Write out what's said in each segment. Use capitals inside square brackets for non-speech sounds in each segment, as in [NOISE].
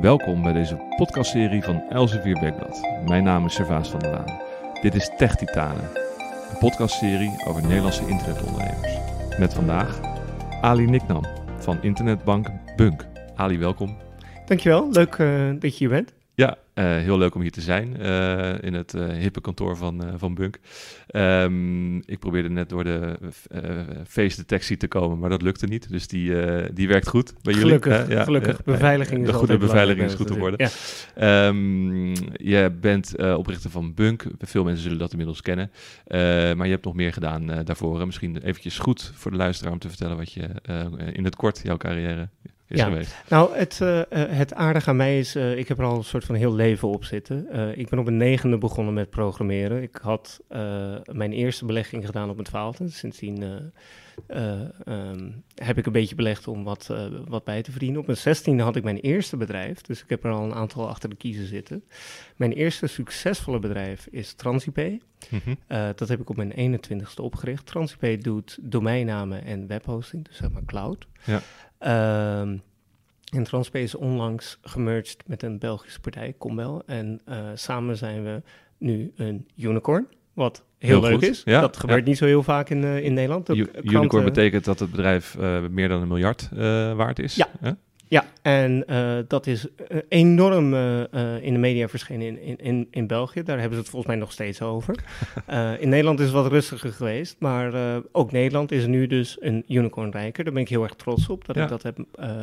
Welkom bij deze podcastserie van Elsevier Weekblad. Mijn naam is Servaas van der Laan. Dit is Tech Titanen, een podcastserie over Nederlandse internetondernemers. Met vandaag Ali Niknam van internetbank Bunk. Ali, welkom. Dankjewel, leuk uh, dat je hier bent. Uh, heel leuk om hier te zijn uh, in het uh, hippe kantoor van, van Bunk. Um, ik probeerde net door de face-detectie te komen, maar dat lukte niet. Dus die, die werkt goed bij jullie. Gelukkig, ja, gelukkig. beveiliging is De goede beveiliging is goed op orde. Ja. Um, je bent oprichter van Bunk. Veel mensen zullen dat inmiddels kennen. maar je hebt nog meer gedaan daarvoor. Misschien eventjes goed voor de luisteraar om te vertellen wat je in het kort jouw carrière ja. Nou, het, uh, het aardige aan mij is, uh, ik heb er al een soort van heel leven op zitten. Uh, ik ben op een negende begonnen met programmeren. Ik had mijn eerste belegging gedaan op mijn twaalfde. Sindsdien um, heb ik een beetje belegd om wat, wat bij te verdienen. Op mijn zestiende had ik mijn eerste bedrijf, dus ik heb er al een aantal achter de kiezen zitten. Mijn eerste succesvolle bedrijf is Transipay. Mm -hmm. dat heb ik op mijn 21ste opgericht. Transipay doet domeinnamen en webhosting, dus zeg maar cloud. Ja. Um, en Transpay is onlangs gemerged met een Belgische partij, Combel. En uh, samen zijn we nu een unicorn, wat heel, heel leuk goed. is. Ja, dat gebeurt ja. niet zo heel vaak in, uh, in Nederland. U unicorn betekent dat het bedrijf uh, meer dan een miljard waard is. Ja, ja, en uh, dat is enorm uh, uh, in de media verschenen in, in, in België. Daar hebben ze het volgens mij nog steeds over. [LAUGHS] in Nederland is het wat rustiger geweest, maar ook Nederland is nu dus een unicorn rijker. Daar ben ik heel erg trots op dat ja. ik dat heb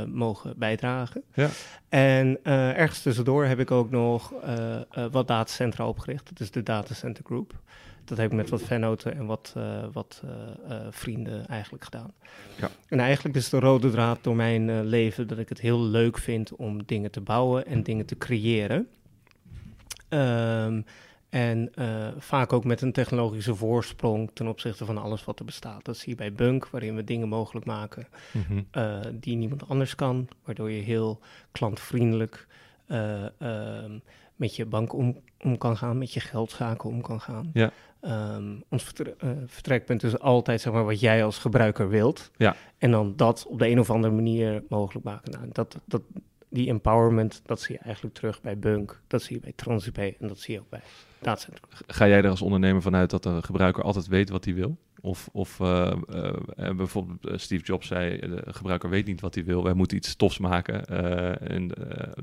mogen bijdragen. Ja. En ergens tussendoor heb ik ook nog wat datacentra opgericht. Dat is de Datacenter Group dat heb ik met wat vennoten en wat, uh, wat uh, uh, vrienden eigenlijk gedaan. Ja. En eigenlijk is de rode draad door mijn leven dat ik het heel leuk vind om dingen te bouwen en dingen te creëren. Um, en vaak ook met een technologische voorsprong ten opzichte van alles wat er bestaat. Dat zie je bij Bunk, waarin we dingen mogelijk maken mm -hmm. die niemand anders kan. Waardoor je heel klantvriendelijk ehm, met je bank om, om kan gaan, met je geldzaken om kan gaan. Ja. Um, ons vertre vertrekpunt is altijd zeg maar, wat jij als gebruiker wilt. Ja. En dan dat op de een of andere manier mogelijk maken. Nou, dat, dat, die empowerment, dat zie je eigenlijk terug bij Bunk, dat zie je bij Transipay en dat zie je ook bij Datacenter. Ga jij er als ondernemer vanuit dat de gebruiker altijd weet wat hij wil? Of, of uh, uh, bijvoorbeeld Steve Jobs zei, de gebruiker weet niet wat hij wil, wij moeten iets tofs maken en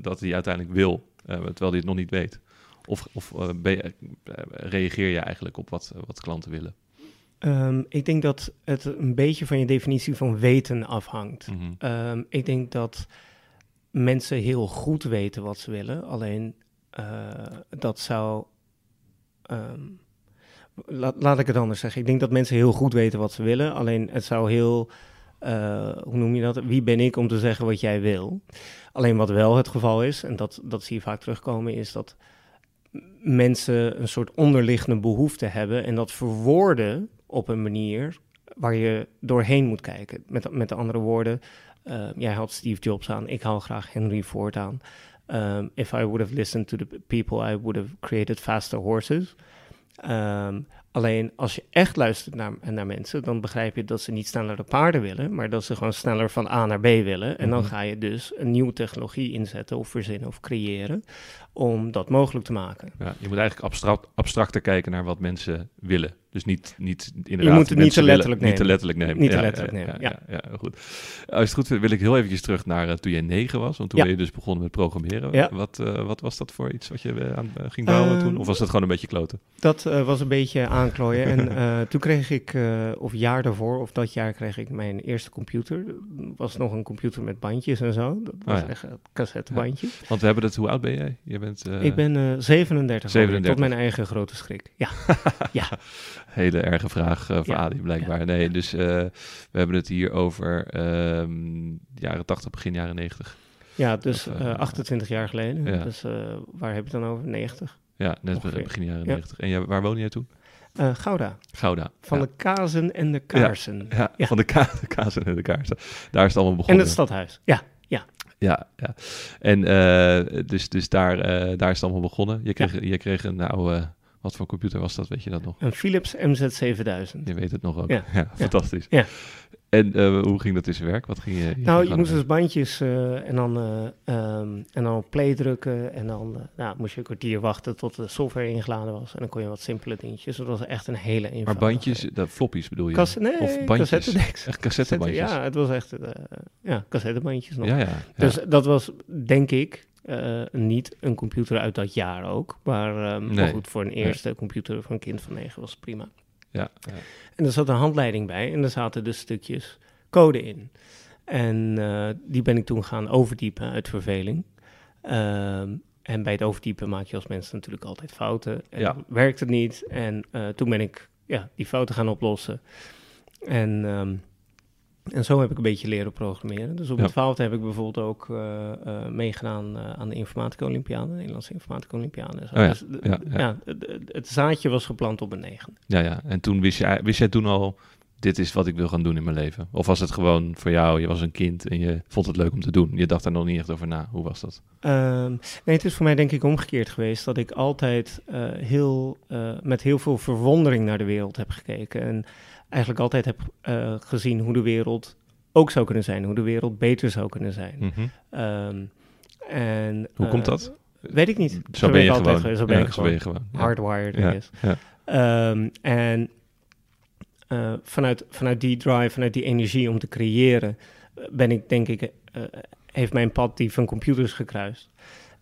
dat hij uiteindelijk wil, terwijl hij het nog niet weet. Of, of je, reageer je eigenlijk op wat, wat klanten willen? Um, ik denk dat het een beetje van je definitie van weten afhangt. Mm -hmm. um, ik denk dat mensen heel goed weten wat ze willen, alleen uh, dat zou. Um, laat, laat ik het anders zeggen. Ik denk dat mensen heel goed weten wat ze willen, alleen het zou heel. hoe noem je dat? Wie ben ik om te zeggen wat jij wil? Alleen wat wel het geval is, en dat, dat zie je vaak terugkomen, is dat mensen een soort onderliggende behoefte hebben en dat verwoorden op een manier waar je doorheen moet kijken. Met, met andere woorden, uh, jij haalt Steve Jobs aan, ik haal graag Henry Ford aan. Um, if I would have listened to the people, I would have created faster horses. Um, alleen als je echt luistert naar, naar mensen, dan begrijp je dat ze niet snellere paarden willen, maar dat ze gewoon sneller van A naar B willen. En dan mhm. ga je dus een nieuwe technologie inzetten of verzinnen of creëren om dat mogelijk te maken. Ja, je moet eigenlijk abstract, abstracter kijken naar wat mensen willen. Dus niet, niet inderdaad... Je moet het niet te letterlijk nemen. Niet te letterlijk nemen. Niet te letterlijk nemen, ja. Ja, ja, goed. Als het goed vindt, wil ik heel eventjes terug naar uh, toen je negen was. Want toen ben je dus begonnen met programmeren. Wat, uh, wat was dat voor iets wat je aan ging bouwen toen? Of was dat gewoon een beetje kloten? Dat was een beetje aanklooien. en [LAUGHS] toen kreeg ik, of jaar daarvoor, of dat jaar kreeg ik mijn eerste computer. was nog een computer met bandjes en zo. Dat was oh, echt een cassettebandje. Want we hebben het, hoe oud ben jij? Je bent... ik ben 37, 37. tot mijn eigen grote schrik. Ja, [LAUGHS] ja. Hele erge vraag uh, voor ja, Adi, blijkbaar. Ja, nee, dus uh, we hebben het hier over um, jaren 80, begin jaren 90. Ja, dus of, uh, 28 jaar geleden. Ja. Dus waar heb je het dan over? 90? Ja, net Ongeveer. begin jaren 90. En jij, waar woonde jij toen? Gouda. Gouda. Van de kazen en de kaarsen. Ja, van de, ka de kazen en de kaarsen. Daar is het allemaal begonnen. En het stadhuis, ja. Ja, ja, ja. En uh, dus, dus daar, uh, daar is het allemaal begonnen. Je kreeg, je kreeg een oude Wat voor computer was dat, weet je dat nog? Een Philips MZ7000. Je weet het nog ook. [LAUGHS] Ja. Ja, fantastisch. Ja. En eh, hoe ging dat in zijn werk? Wat ging je... Nou, je moest dus bandjes eh, en, dan, eh, ehm, en dan op play drukken. En dan nou, moest je een kwartier wachten tot de software ingeladen was. En dan kon je wat simpele dingetjes. Dat was echt een hele Maar eenvoudige... bandjes, dat floppies bedoel je? Kas nee, of bandjes? cassettedecks. Echt cassettebandjes? Ja, het was echt... ja, cassettebandjes nog. ja, ja. ja. Dus dat was, denk ik, eh, niet een computer uit dat jaar ook. Maar, maar Nee. goed, voor een eerste computer van een kind van negen was prima. ja, ja. En er zat een handleiding bij en er zaten dus stukjes code in. En eh, die ben ik toen gaan overtypen uit verveling. Ehm, en bij het overtypen maak je als mens natuurlijk altijd fouten. En Ja. werkt het niet. En eh, toen ben ik ja, die fouten gaan oplossen. En, ehm, en zo heb ik een beetje leren programmeren. Dus op Ja. mijn twaalfde heb ik bijvoorbeeld ook eh, eh, meegedaan eh, aan de informatica Olympiade, de Nederlandse informatica Olympiade. Oh ja, Dus, ja, ja. ja, het, het- het zaadje was geplant op een negen. ja, ja. En toen wist, je, wist jij toen al, dit is wat ik wil gaan doen in mijn leven? Of was het gewoon voor jou, je was een kind en je vond het leuk om te doen? Je dacht daar nog niet echt over na. Hoe was dat? Ehm, nee, het is voor mij denk ik omgekeerd geweest dat ik altijd heel, met heel veel verwondering naar de wereld heb gekeken. En eigenlijk altijd heb eh, gezien hoe de wereld ook zou kunnen zijn, hoe de wereld beter zou kunnen zijn. Mhm. Ehm, en, Hoe eh, komt dat? Weet ik niet. Zo, ben je ik altijd gewoon. Zo ben Ja, ik zo ben gewoon. je gewoon. Ja. Hardwired, I Ja, guess. ja. Ehm, en eh, vanuit, vanuit die drive, vanuit die energie om te creëren, eh, ben ik denk ik, eh, heeft mijn pad die van computers gekruist.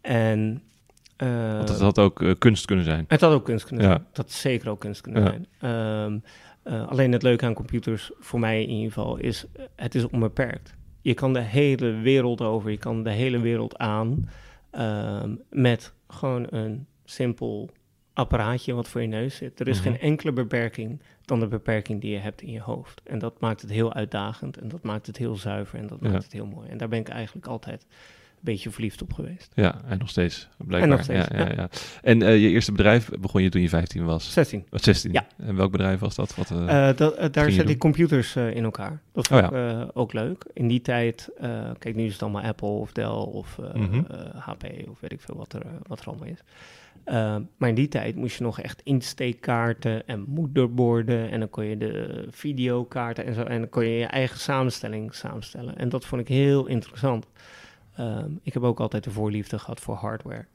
En eh, Want het had ook eh, kunst kunnen zijn. het had ook kunst kunnen zijn. Dat zeker ook kunst kunnen zijn. Ehm, eh, alleen het leuke aan computers, voor mij in ieder geval, is eh, het is onbeperkt. Je kan de hele wereld over, je kan de hele wereld aan ehm, met gewoon een simpel apparaatje wat voor je neus zit. Er is Mhm. geen enkele beperking dan de beperking die je hebt in je hoofd. En dat maakt het heel uitdagend en dat maakt het heel zuiver en dat Ja. maakt het heel mooi. En daar ben ik eigenlijk altijd beetje verliefd op geweest. Ja, en nog steeds. Blijkbaar. En nog steeds, Ja, ja, ja. En eh, je eerste bedrijf begon je toen je 15 was? 16. Wat, 16? Ja. En welk bedrijf was dat? Wat, Eh, dat, daar zet ik computers in elkaar. Dat vond Oh ik eh, ook leuk. In die tijd, kijk, nu is het allemaal Apple of Dell of eh, Mhm. HP of weet ik veel wat er, wat er allemaal is. Maar in die tijd moest je nog echt insteekkaarten en moederborden en dan kon je de videokaarten en zo en dan kon je je eigen samenstelling samenstellen. En dat vond ik heel interessant. Ehm, ik heb ook altijd de voorliefde gehad voor hardware.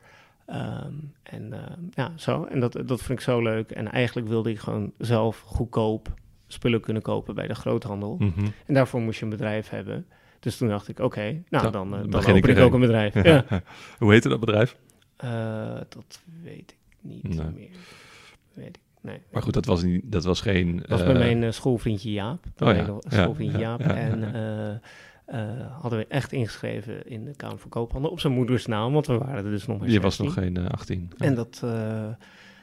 Ehm, en eh, ja, zo. En dat, dat vond ik zo leuk. En eigenlijk wilde ik gewoon zelf goedkoop spullen kunnen kopen bij de groothandel. mhm. En daarvoor moest je een bedrijf hebben. Dus toen dacht ik, oké, nou Dan dan, eh, dan begin ik ook een. bedrijf. [LAUGHS] Ja. Hoe heette dat bedrijf? Eh, dat weet ik niet Nee. meer. Weet ik, nee. Maar goed, dat was, niet, dat was geen... Dat was eh, met mijn eh, schoolvriendje Jaap. Oh ja, schoolvriendje ja, Jaap. ja, en eh, eh, hadden we echt ingeschreven in de Kamer van Koophandel op zijn moeders naam, want we waren er dus nog maar je was 16. nog geen eh, 18. En dat, eh,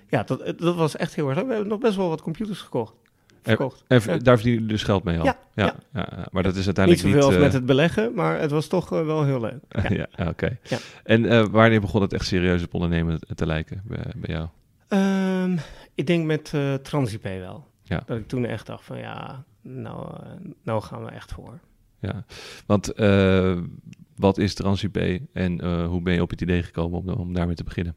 ja, dat, dat was echt heel erg leuk. We hebben nog best wel wat computers gekocht. Verkocht. En Ja. daar verdienen jullie dus geld mee al? Ja, ja. ja. Maar dat is Niet uiteindelijk zoveel als eh, met het beleggen, maar het was toch eh, wel heel leuk. [LAUGHS] Ja. oké. Ja. En eh, wanneer begon het echt serieus op ondernemen te, lijken bij, bij jou? Ehm, ik denk met eh TransIP wel. Dat ik toen echt dacht van ja, nou, eh, nou gaan we echt voor. Ja, want eh, wat is TransIP en eh, hoe ben je op het idee gekomen om, om daarmee te beginnen?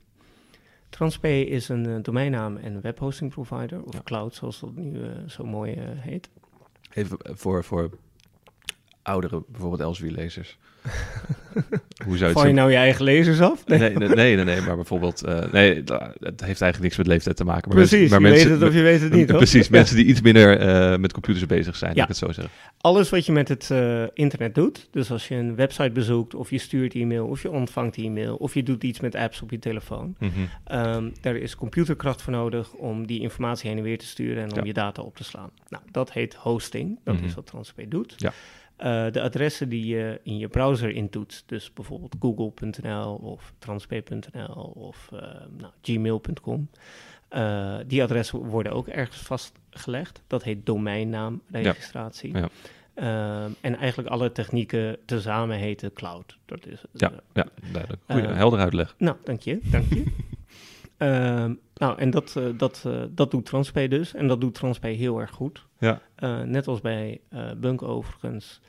TransP is een eh, domeinnaam en webhosting provider, of Ja. cloud zoals dat nu zo mooi heet. Even voor, voor oudere, bijvoorbeeld Elsevier-lezers. [LAUGHS] hoe zou je Val nou je eigen lezers af? Nee, nee, nee, nee, nee, maar bijvoorbeeld... eh, nee, het heeft eigenlijk niks met leeftijd te maken. Maar Precies, mensen, maar je mensen, weet het of je weet het niet, [LAUGHS] hoor. Precies, [LAUGHS] mensen die iets minder eh, met computers bezig zijn, Ja. laat ik het zo zeggen. Alles wat je met het eh, internet doet, dus als je een website bezoekt, of je stuurt e-mail, of je ontvangt e-mail, of je doet iets met apps op je telefoon. Ehm, daar is computerkracht voor nodig om die informatie heen en weer te sturen en om Ja. je data op te slaan. Nou, dat heet hosting. Dat Mhm. is wat TransP doet. Ja. Eh, de adressen die je in je browser intoetst, dus bijvoorbeeld google.nl of transp.nl of eh, nou, gmail.com, eh, die adressen worden ook ergens vastgelegd. Dat heet domeinnaamregistratie. Ja. Ehm, en eigenlijk alle technieken tezamen heten cloud. Dat is, Ja, ja, duidelijk. Goeie, helder uitleg. nou, dank je, dank je. [LAUGHS] Ehm, nou, en dat, eh, dat, eh, dat doet Transpay dus. En dat doet Transpay heel erg goed. Ja. Eh, net als bij Bunk overigens,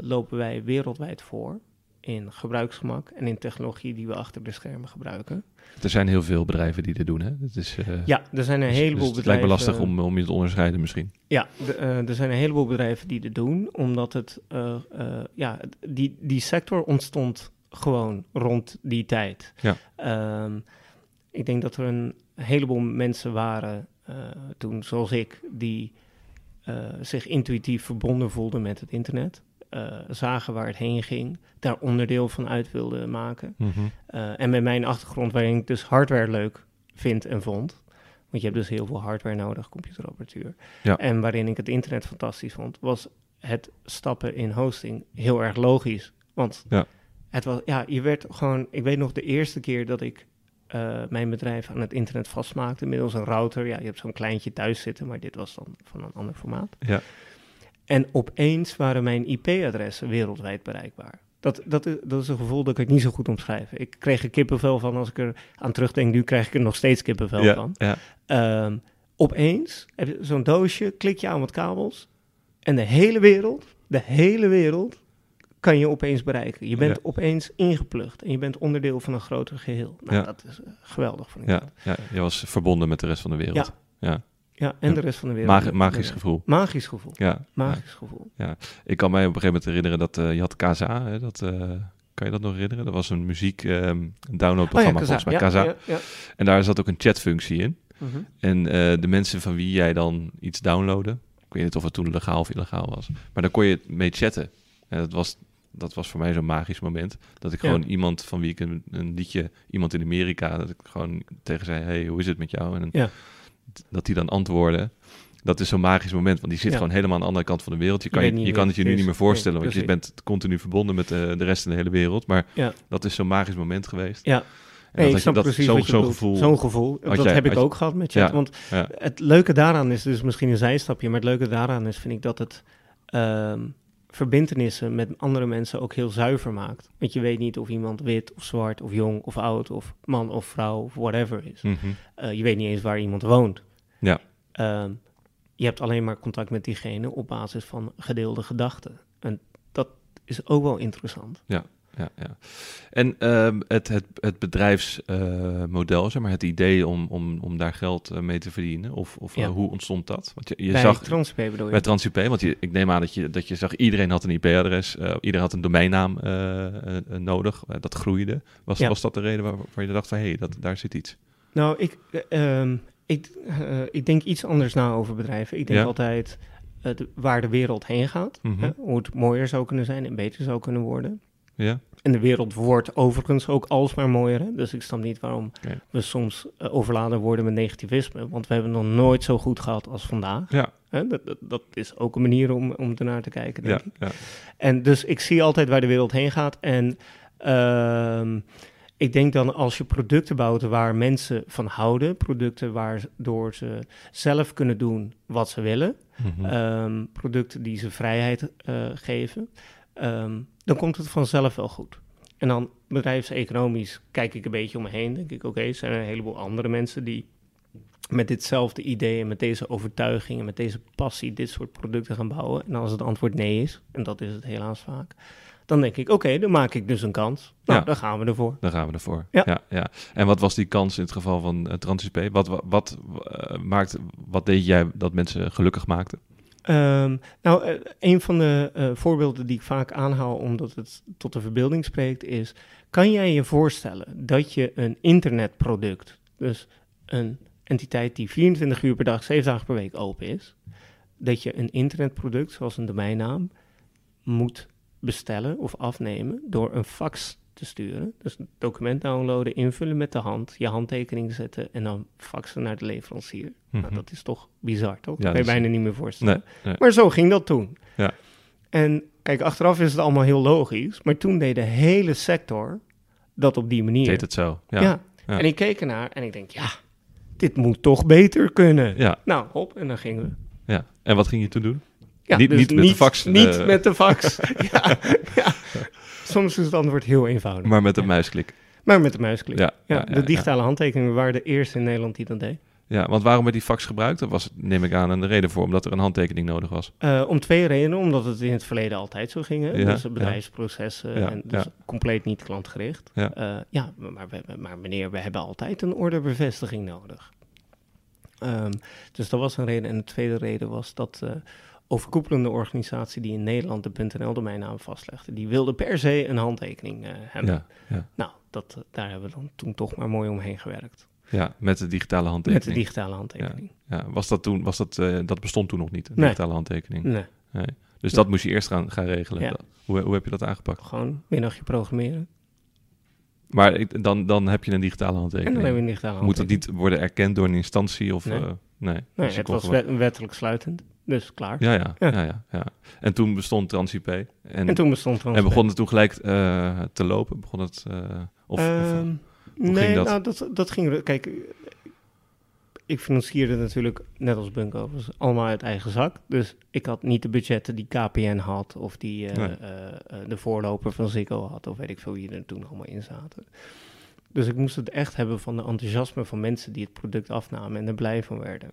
lopen wij wereldwijd voor. in gebruiksgemak en in technologie die we achter de schermen gebruiken. Er zijn heel veel bedrijven die dit doen, hè? Het is, ja, er zijn een dus- heleboel dus het bedrijven. lijkt me lastig om, om je te onderscheiden misschien. Ja, de, er zijn een heleboel bedrijven die dit doen, omdat het, ja, die, die sector ontstond gewoon rond die tijd. Ja. Um, ik denk dat er een heleboel mensen waren toen, zoals ik, die zich intuïtief verbonden voelden met het internet. Uh, zagen waar het heen ging, daar onderdeel van uit wilden maken. Mm -hmm. uh, en met mijn achtergrond, waarin ik dus hardware leuk vind en vond. Want je hebt dus heel veel hardware nodig, computerapparatuur. Ja. En waarin ik het internet fantastisch vond, was het stappen in hosting heel erg logisch. Want ja. het was, ja, je werd gewoon, ik weet nog de eerste keer dat ik uh, mijn bedrijf aan het internet vastmaakte, middels een router. Ja, je hebt zo'n kleintje thuis zitten, maar dit was dan van een ander formaat. Ja. En opeens waren mijn IP-adressen wereldwijd bereikbaar. Dat, dat, is, dat is een gevoel dat ik het niet zo goed omschrijven. Ik kreeg er kippenvel van als ik er aan terugdenk. Nu krijg ik er nog steeds kippenvel ja, van. Ja. Um, opeens heb je zo'n doosje, klik je aan wat kabels. En de hele wereld, de hele wereld, kan je opeens bereiken. Je bent Ja. opeens ingeplucht en je bent onderdeel van een groter geheel. Nou, Ja. dat is eh, geweldig van ik. Ja, ja, je was verbonden met de rest van de wereld. Ja. ja. Ja, en Ja. de rest van de wereld. Mag- magisch gevoel. Magisch gevoel. Ja. Magisch gevoel. Ik kan mij op een gegeven moment herinneren dat eh, je had KSA. Hè, dat, eh, kan je dat nog herinneren? Dat was een muziek een downloadprogramma Kazaa. volgens mij. Oh Ja, ja, ja. En daar zat ook een chatfunctie in. Mhm. En de mensen van wie jij dan iets downloadde, ik weet niet of het toen legaal of illegaal was, maar daar kon je mee chatten. En dat was, dat was voor mij zo'n magisch moment. Dat ik Ja. gewoon iemand van wie ik een, een liedje, iemand in Amerika, dat ik gewoon tegen zei, hey, hoe is het met jou? En Ja. dat die dan antwoordde. Dat is zo'n magisch moment, want die zit Ja. gewoon helemaal aan de andere kant van de wereld. Je Je kan, je, je, kan het je nu niet meer voorstellen, Nee, want je bent continu verbonden met de, de rest van de hele wereld. Maar Ja. dat is zo'n magisch moment geweest. Ja. En Nee, dat je- dat, precies je zo'n gevoel. Zo'n gevoel. Dat jij- heb ik je- ook gehad met chat. Ja. Want het leuke daaraan is dus misschien een zijstapje, maar het leuke daaraan is, vind ik, dat het ehm verbindenissen met andere mensen ook heel zuiver maakt. Want je weet niet of iemand wit of zwart of jong of oud of man of vrouw of whatever is. Mhm. Eh, je weet niet eens waar iemand woont. Ja. Ehm, je hebt alleen maar contact met diegene op basis van gedeelde gedachten. En dat is ook wel interessant. ja, ja. En ehm, het, het, het bedrijfsmodel, zeg maar, het idee om, om, om daar geld eh, mee te verdienen, of, of Ja. eh, hoe ontstond dat? Want je, je Bij zag bedoel je? bij TransIP, want je, ik neem aan dat je, dat je zag, iedereen had een IP-adres, eh, iedereen had een domeinnaam nodig, dat groeide. Was, Ja. was dat de reden waar, waar je dacht van, hé, hey, dat daar zit iets? Nou, ik, eh, ehm, ik, ik denk iets anders na over bedrijven. Ik denk Ja. altijd waar de wereld heen gaat. Mhm. hè, hoe het mooier zou kunnen zijn en beter zou kunnen worden. Ja? En de wereld wordt overigens ook alsmaar mooier. Hè? Dus ik snap niet waarom we soms eh, overladen worden met negativisme. Want we hebben nog nooit zo goed gehad als vandaag. Ja, Hè? Dat, dat, dat is ook een manier om, om ernaar te kijken, denk ja, ik. ja. En dus ik zie altijd waar de wereld heen gaat. En ehm, ik denk dan als je producten bouwt waar mensen van houden, producten waardoor ze zelf kunnen doen wat ze willen, Mhm. ehm, producten die ze vrijheid eh, geven, ehm, dan komt het vanzelf wel goed. En dan bedrijfseconomisch kijk ik een beetje om me heen. Denk ik, oké, zijn er een heleboel andere mensen die met ditzelfde idee en met deze overtuiging en met deze passie dit soort producten gaan bouwen. En als het antwoord nee is, en dat is het helaas vaak, dan denk ik, oké, dan maak ik dus een kans. Nou, Ja. dan gaan we ervoor. Daar gaan we ervoor. Ja. Ja. Ja, En wat was die kans in het geval van uh, TransIP? Wat, wat, wat, eh, maakt, wat deed jij dat mensen gelukkig maakte? Ehm, nou, eh, een van de eh, voorbeelden die ik vaak aanhaal, omdat het tot de verbeelding spreekt, is: kan jij je voorstellen dat je een internetproduct, dus een entiteit die 24 uur per dag, 7 dagen per week open is, dat je een internetproduct, zoals een domeinnaam, moet bestellen of afnemen door een fax te sturen. Dus een document downloaden, invullen met de hand, je handtekening zetten en dan faxen naar de leverancier. Nou, Mhm. dat is toch bizar, toch? Ja, dat kan je bijna niet meer voorstellen. Nee, nee. Maar zo ging dat toen. Ja. En kijk, achteraf is het allemaal heel logisch, maar toen deed de hele sector dat op die manier. Deed het zo. Ja. Ja. Ja. En ik keek ernaar en ik denk, ja, dit moet toch beter kunnen. Ja. Nou, hop, en dan gingen we. ja. En wat ging je toen doen? Ja, Niet- dus niet met de fax, Niet eh. met de fax. [LAUGHS] ja, ja. Soms is het antwoord heel eenvoudig. Maar, Maar met een muisklik. met de muisklik. Ja, de digitale handtekeningen waren de eerste in Nederland die dat deed. Ja, want waarom werd die fax gebruikt? Dat was, neem ik aan, een reden voor, omdat er een handtekening nodig was. Uh, om twee redenen. Omdat het in het verleden altijd zo ging. Hè? Ja, dus bedrijfsprocessen Ja, en dus ja. compleet niet klantgericht. Ja. Eh, ja maar, we, maar meneer, we hebben altijd een orderbevestiging nodig. Ehm, dus dat was een reden. En de tweede reden was dat de overkoepelende organisatie die in Nederland de .nl-domeinnaam vastlegde, die wilde per se een handtekening eh, hebben. Ja, ja, Nou, dat, eh, daar hebben we dan toen toch maar mooi omheen gewerkt. ja, met de digitale Met handtekening. de digitale handtekening. Ja, was dat toen, was dat, eh, dat bestond toen nog niet, een Nee. digitale handtekening. Nee, Dus dat moest je eerst gaan, gaan regelen. Hoe, hoe heb je dat aangepakt? gewoon middagje programmeren. Maar ik, dan, dan heb je een digitale En dan handtekening. hebben we een digitale Moet dat handtekening. niet worden erkend door een instantie? Of, Nee. Nee. Nee, Dus het was gewoon- wettelijk sluitend. Dus klaar. Ja, ja, Ja. ja. Ja, En toen bestond TransIP. En, En toen bestond er en begon het toen gelijk eh, te lopen? Begon het... eh, of, of- Ehm, ging nee, dat? nou, dat, dat ging... Kijk, ik financierde natuurlijk, net als Bunko, was allemaal uit eigen zak. Dus ik had niet de budgetten die KPN had... of die eh, Nee. de voorloper van Ziggo had... of weet ik veel wie er toen allemaal in zaten. Dus ik moest het echt hebben van de enthousiasme van mensen... die het product afnamen en er blij van werden.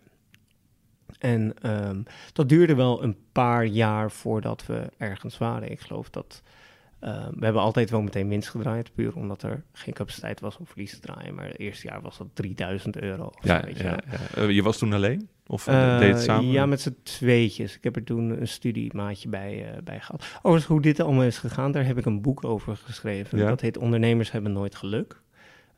En ehm, dat duurde wel een paar jaar voordat we ergens waren. Ik geloof dat... eh, we hebben altijd wel meteen winst gedraaid, puur omdat er geen capaciteit was om verlies te draaien. Maar het eerste jaar was dat 3000 euro. Ja, zo, ja. Eh, je was toen alleen? Of Eh, deed je het samen? Ja, met z'n tweetjes. Ik heb er toen een studiemaatje bij, eh, bij gehad. Overigens, hoe dit allemaal is gegaan, daar heb ik een boek over geschreven. Dat heet Ondernemers hebben nooit geluk.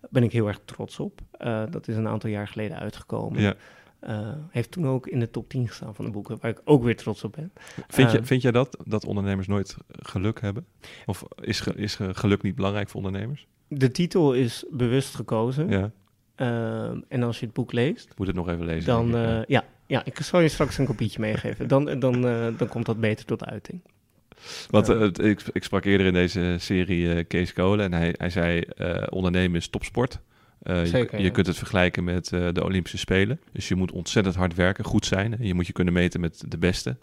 Ben ik heel erg trots op. Eh, dat is een aantal jaar geleden uitgekomen. Ja. Eh, heeft toen ook in de top 10 gestaan van de boeken, waar ik ook weer trots op ben. Vind, je, Ehm. vind jij dat, dat ondernemers nooit geluk hebben? Of is, ge- is ge- geluk niet belangrijk voor ondernemers? De titel is bewust gekozen. Ja, en als je het boek leest, moet het nog even lezen. dan... ik, ja. eh, ja, ja, ik zal je straks een kopietje meegeven. Dan, dan, eh, dan komt dat beter tot uiting. Want ja. eh, ik, ik sprak eerder in deze serie eh, Kees Kolen en hij, hij zei eh, ondernemen is topsport. Eh, je- Zeker, je, kunt het vergelijken met eh, de Olympische Spelen. Dus je moet ontzettend hard werken, goed zijn. Je moet je kunnen meten met de beste.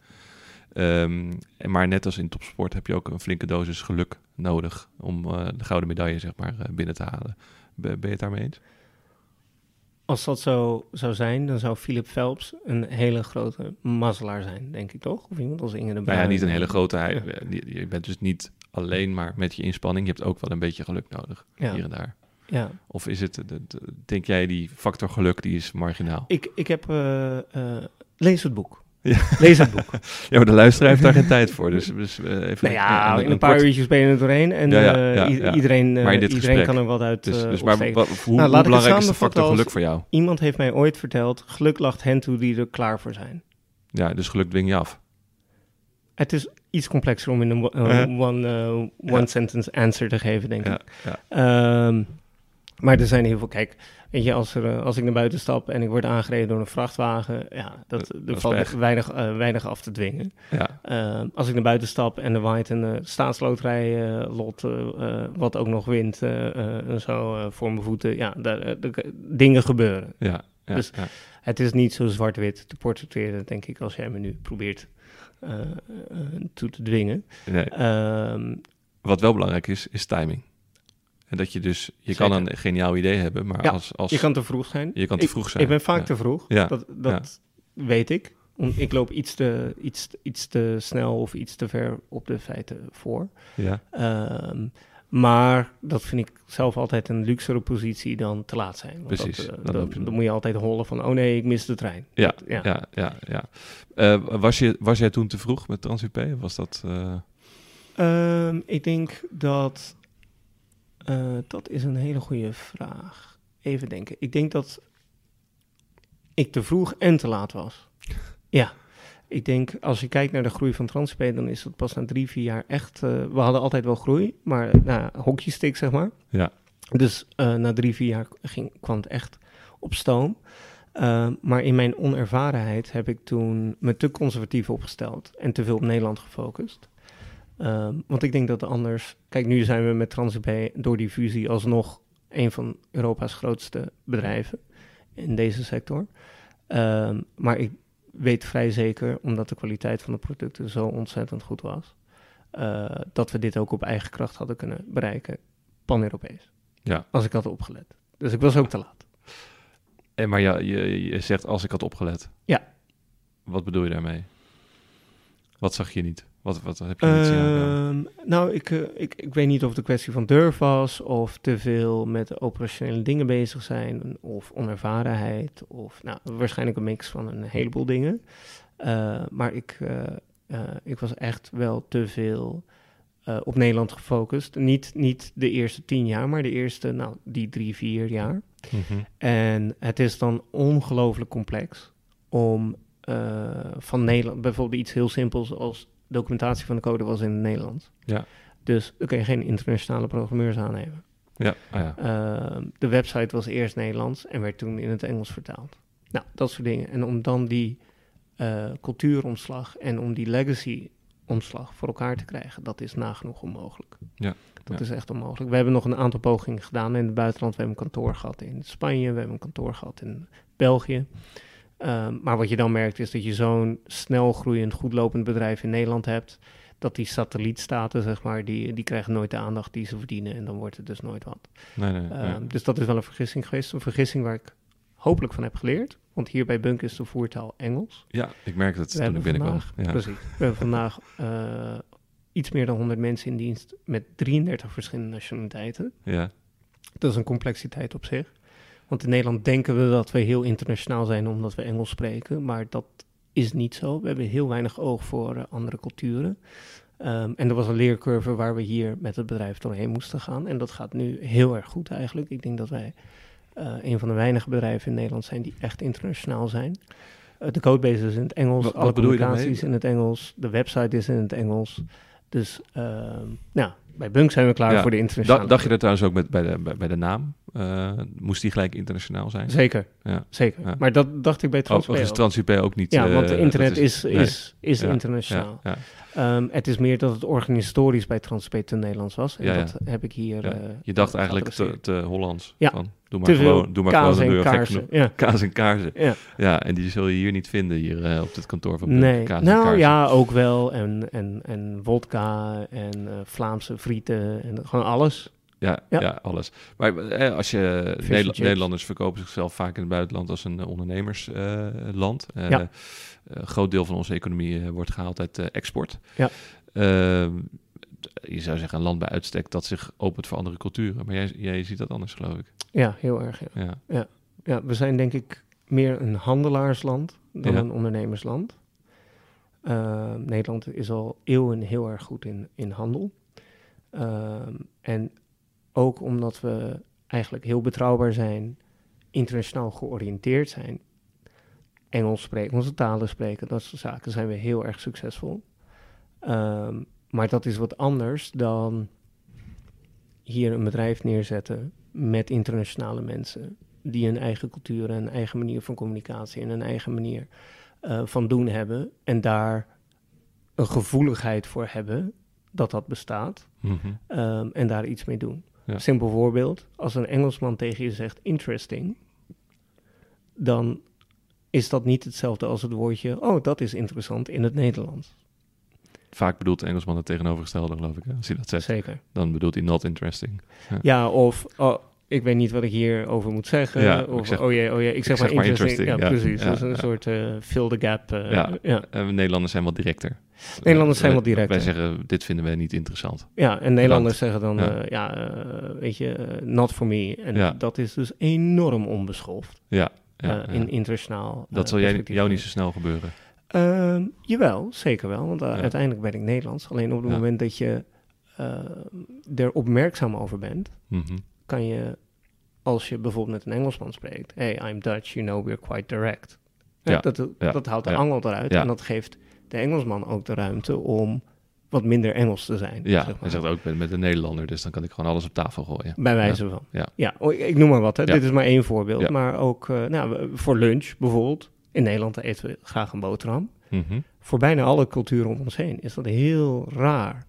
Ehm, maar net als in topsport heb je ook een flinke dosis geluk nodig om eh, de gouden medaille zeg maar, eh, binnen te halen. Ben, ben je het daarmee eens? Als dat zo zou zijn, dan zou Philip Phelps een hele grote mazzelaar zijn, denk ik toch? Of iemand als Inge de Nou Bruin. ja, niet een hele grote. Hij, Ja. je, bent dus niet alleen maar met je inspanning. Je hebt ook wel een beetje geluk nodig, Ja. hier en daar. Ja, Of is het, de- de- denk jij, die factor geluk, die is marginaal? ik, ik heb... eh, eh, lees het boek. Ja. Lees het boek. [LAUGHS] Ja, maar de luisteraar heeft daar geen tijd voor. Dus, dus eh, even nou ja, een- in een, een paar kort- uurtjes ben je er doorheen. En Ja, ja, eh, ja, i- ja. iedereen, eh, iedereen gesprek. kan er wat uit Dus, dus maar hoe, Nou, hoe laat ik het belangrijk is de factor als- geluk voor jou? Iemand heeft mij ooit verteld, geluk lacht hen toe die er klaar voor zijn. Ja, dus geluk dwing je af. Het is iets complexer om in een one, one Ja. sentence answer te geven, denk Ja, ik. ja. Ehm, maar er zijn heel veel. Kijk, weet je, als, er, eh, als ik naar buiten stap en ik word aangereden door een vrachtwagen, ja, dat, Dat- er valt weinig, eh, weinig af te dwingen. Ja, Ehm, als ik naar buiten stap en er waait een eh, staatsloterij eh, lot, eh, eh, wat ook nog wint, eh, eh, en zo eh, voor mijn voeten, ja, daar, eh, de- dingen gebeuren. ja, ja, Dus- ja. Het is niet zo zwart-wit te portretteren, denk ik, als jij me nu probeert eh, eh, toe te dwingen. Nee. Ehm, Wat wel belangrijk is, is timing. En dat je dus, je kan een geniaal idee hebben, maar Ja, als, als je kan te vroeg zijn. je kan te Ik- vroeg zijn. Ik ben vaak Ja. te vroeg. Ja, Dat, dat weet ik. Om- Ik loop iets te, iets, iets te snel of iets te ver op de feiten voor. Ja, Ehm, maar dat vind ik zelf altijd een luxere positie dan te laat zijn. Want Precies, Dat, eh, dan moet je altijd hollen van, oh nee, ik mis de trein. ja, Dat- ja, ja. ja, Eh, was, je, was jij toen te vroeg met TransUP? Was dat... eh, Ehm, ik denk dat... eh, dat is een hele goede vraag. Even denken. Ik denk dat ik te vroeg en te laat was. Ja. Ik denk, als je kijkt naar de groei van Transp, dan is dat pas na drie, vier jaar echt... eh, we hadden altijd wel groei, maar nou, hockeystick, zeg maar. Ja. Dus eh, na drie, vier jaar ging, kwam het echt op stoom. Maar in mijn onervarenheid heb ik toen me te conservatief opgesteld en te veel op Nederland gefocust. Ehm, want ik denk dat anders... Kijk, nu zijn we met TransUP door die fusie alsnog een van Europa's grootste bedrijven in deze sector. Ehm, maar ik weet vrij zeker, omdat de kwaliteit van de producten zo ontzettend goed was, eh, dat we dit ook op eigen kracht hadden kunnen bereiken, pan-Europees. Ja. Als ik had opgelet. Dus ik was ook te laat. En maar ja, je, je zegt als ik had opgelet. Ja. Wat bedoel je daarmee? Wat zag je niet? Wat, wat heb je niet zien? Ehm, nou, ik, eh, ik, ik weet niet of het een kwestie van durf was, of te veel met operationele dingen bezig zijn, of onervarenheid, of nou, waarschijnlijk een mix van een heleboel dingen. Eh, maar ik, eh, ik was echt wel te veel op Nederland gefocust. Niet, niet de eerste tien jaar, maar de eerste, nou, die drie, vier jaar. Mhm. En het is dan ongelooflijk complex om van Nederland, bijvoorbeeld iets heel simpels als documentatie van de code was in het Nederlands. Ja. Dus dan kun je geen internationale programmeurs aannemen. Ja, ah, ja. Ehm, de website was eerst Nederlands en werd toen in het Engels vertaald. Nou, dat soort dingen. En om dan die eh, cultuuromslag en om die legacy-omslag voor elkaar te krijgen, dat is nagenoeg onmogelijk. Ja, Dat ja. is echt onmogelijk. We hebben nog een aantal pogingen gedaan in het buitenland. We hebben een kantoor gehad in Spanje, we hebben een kantoor gehad in België. Ehm, maar wat je dan merkt is dat je zo'n snel groeiend, goed lopend bedrijf in Nederland hebt, dat die satellietstaten, zeg maar, die, die krijgen nooit de aandacht die ze verdienen en dan wordt het dus nooit wat. Nee, nee, nee. Ehm, Dus dat is wel een vergissing geweest. Een vergissing waar ik hopelijk van heb geleerd. Want hier bij Bunk is de voertaal Engels. Ja, ik merk We toen ik binnenkwam. vandaag, Ja. precies. We hebben vandaag eh, iets meer dan 100 mensen in dienst met 33 verschillende nationaliteiten. ja, Dat is een complexiteit op zich. Want in Nederland denken we dat we heel internationaal zijn omdat we Engels spreken. Maar dat is niet zo. We hebben heel weinig oog voor eh, andere culturen. Ehm, en er was een leercurve waar we hier met het bedrijf doorheen moesten gaan. En dat gaat nu heel erg goed eigenlijk. Ik denk dat wij eh, een van de weinige bedrijven in Nederland zijn die echt internationaal zijn. Eh, de codebase is in het Engels, Wat- alle is in het Engels, de website is in het Engels. Dus ehm, nou, bij Bunk zijn we klaar Ja, voor de internationale. Da- dacht je dat trouwens ook met, bij, de, bij, bij de naam? Eh, moest die gelijk internationaal zijn? Zeker, Ja. zeker. Ja. Maar dat dacht ik bij of is ook. Niet? Ja, eh, want internet is, nee. is, is Ja, internationaal. Ja, ja. Ehm, het is meer dat het organisatorisch bij Transpair te Nederlands was. En dat heb ik hier eh, Je dacht eigenlijk te, te Hollands. Ja. Van, doe maar gewoon, doe maar kaas gewoon en kaarsen. Ja. Kaas en kaarsen. Ja. Ja, en die zul je hier niet vinden, hier op dit kantoor van. Nee, Kaas en nou kaarsen. ja, ook wel. En, en, en wodka en Vlaamse frieten en gewoon alles. Ja, ja. Ja. alles. Maar eh, als je Nederla-. Nederlanders verkopen zichzelf vaak in het buitenland als een eh, ondernemersland. Eh, Ja. Een groot deel van onze economie wordt gehaald uit export. Ja. Ehm, je zou zeggen een land bij uitstek dat zich opent voor andere culturen. Maar jij, jij ziet dat anders, geloof ik. Ja, heel erg. Ja. Ja. ja, we zijn denk ik meer een handelaarsland dan een ondernemersland. Ehm, Nederland is al eeuwen heel erg goed in, in handel. Ehm, en ook omdat we eigenlijk heel betrouwbaar zijn, internationaal georiënteerd zijn, Engels spreken, onze talen spreken, dat soort zaken, zijn we heel erg succesvol. Ehm, maar dat is wat anders dan hier een bedrijf neerzetten met internationale mensen die een eigen cultuur en een eigen manier van communicatie en een eigen manier eh, van doen hebben en daar een gevoeligheid voor hebben dat dat bestaat Mhm. ehm, en daar iets mee doen. Ja. Simpel voorbeeld, als een Engelsman tegen je zegt interesting, dan is dat niet hetzelfde als het woordje, oh dat is interessant in het Nederlands. Vaak bedoelt de Engelsman het tegenovergestelde, geloof ik. hè, Als hij dat zegt, Zeker. dan bedoelt hij not interesting. Ja, of oh, ik weet niet wat ik hierover moet zeggen. Ja, of zeg- oh jee, oh jee, ik zeg, maar, maar interesting. interesting, Ja, precies. Dat is een soort eh fill the gap. eh, Ja. ja. Eh, Nederlanders zijn wat directer. Nederlanders zijn wat directer. Wij zeggen, dit vinden wij niet interessant. Ja, en Nederlanders zeggen dan, Ja. ja, ja weet je, not for me. En Ja. dat is dus enorm onbeschoft Ja, ja, in internationaal. dat zal jij, jou niet zo snel gebeuren. Ehm, jawel, zeker wel. Want uiteindelijk ben ik Nederlands. Alleen op het moment dat je er opmerkzaam over bent, Mhm. Kan je, als je bijvoorbeeld met een Engelsman spreekt, hey, I'm Dutch, you know, we're quite direct. Ja, Dat, ja, dat haalt de ja. angel eruit en dat geeft de Engelsman ook de ruimte om wat minder Engels te zijn. Ja, zeg maar. hij zegt ook met, met een Nederlander, dus dan kan ik gewoon alles op tafel gooien. Bij wijze van. ja. Ja, oh, ik, noem maar wat. Hè. Dit is maar één voorbeeld. Maar ook eh, nou, voor lunch bijvoorbeeld. In Nederland eten we graag een boterham. Mhm. Voor bijna alle culturen om ons heen is dat heel raar.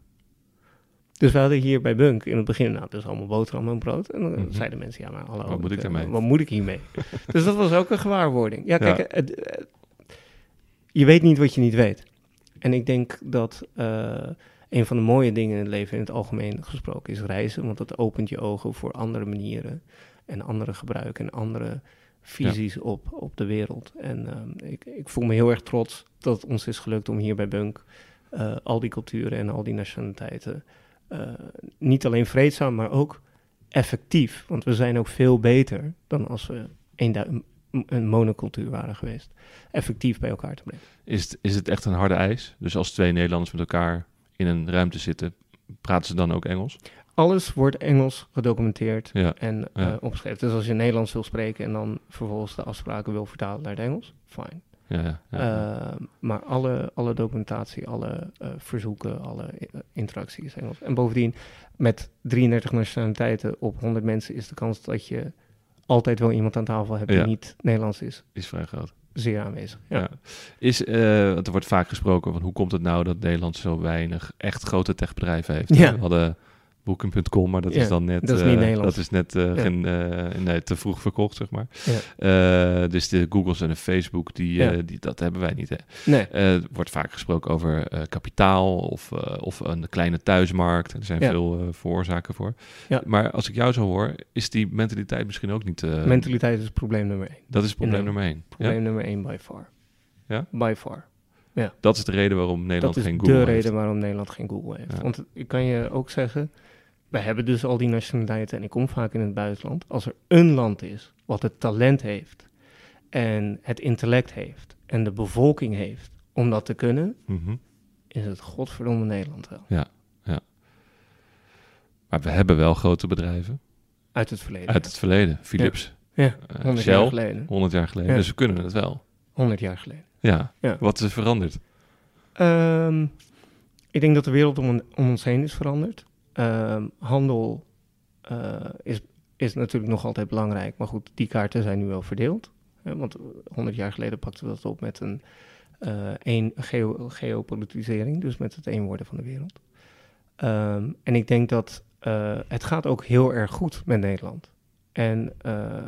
Dus we hadden hier bij Bunk in het begin, nou, dus allemaal boterham en brood. En dan Mhm. zeiden mensen, ja, maar hallo. Wat moet ik eh, daarmee? Wat moet ik hiermee? [LAUGHS] dus dat was ook een gewaarwording. Ja, kijk, Ja. eh, het, eh, je weet niet wat je niet weet. En ik denk dat eh, een van de mooie dingen in het leven in het algemeen gesproken is reizen. Want dat opent je ogen voor andere manieren en andere gebruiken en andere visies op, op de wereld. En ik, ik voel me heel erg trots dat het ons is gelukt om hier bij Bunk eh, al die culturen en al die nationaliteiten eh, niet alleen vreedzaam, maar ook effectief. Want we zijn ook veel beter dan als we een, een monocultuur waren geweest. Effectief bij elkaar te brengen. Is het, is het echt een harde eis? Dus als twee Nederlanders met elkaar in een ruimte zitten, praten ze dan ook Engels? Alles wordt Engels gedocumenteerd Ja, en ja. eh, opgeschreven. Dus als je Nederlands wil spreken en dan vervolgens de afspraken wil vertalen naar het Engels, fine. Ja, ja, ja. Eh, maar alle, alle documentatie, alle eh, verzoeken, alle eh, interactie is Engels. En bovendien, met 33 nationaliteiten op 100 mensen is de kans dat je altijd wel iemand aan tafel hebt die Ja. niet Nederlands is, is vrij groot. zeer aanwezig. Ja. Is, eh, want er wordt vaak gesproken van hoe komt het nou dat Nederland zo weinig echt grote techbedrijven heeft. Ja. We hadden Booking.com, maar dat Ja, is dan net, dat is niet eh, Nederlands. dat is net eh, Ja. geen, eh, nee, te vroeg verkocht, zeg maar. Ja. Dus de Googles en de Facebook, die, Ja. die, dat hebben wij niet. Hè. Nee, wordt vaak gesproken over kapitaal of, of een kleine thuismarkt. Er zijn Ja. veel veroorzaken voor. Ja. Maar als ik jou zo hoor, is die mentaliteit misschien ook niet... mentaliteit is probleem nummer één. dat is probleem nummer één. Ja? Probleem nummer één by far. Ja? By far. Dat is de reden waarom Nederland dat is geen de Google reden heeft. waarom Nederland geen Google heeft. Ja. Want ik kan je ook zeggen, we hebben dus al die nationaliteiten en ik kom vaak in het buitenland. Als er een land is wat het talent heeft en het intellect heeft en de bevolking heeft om dat te kunnen, Mhm. is het godverdomme Nederland wel. Maar we hebben wel grote bedrijven Uit het verleden. uit het verleden. Philips, ja, eh, 100 Shell, jaar geleden. 100 jaar geleden. Ja. Dus we kunnen het wel. 100 jaar geleden. Ja. Ja. Wat is er veranderd? Ehm, ik denk dat de wereld om, om ons heen is veranderd. Ehm, handel eh, is, is natuurlijk nog altijd belangrijk, maar goed, die kaarten zijn nu wel verdeeld. Hè, want 100 jaar geleden pakten we dat op met een, eh een geo, geopolitisering, dus met het eenworden van de wereld. Ehm, en ik denk dat eh, het gaat ook heel erg goed met Nederland. En eh,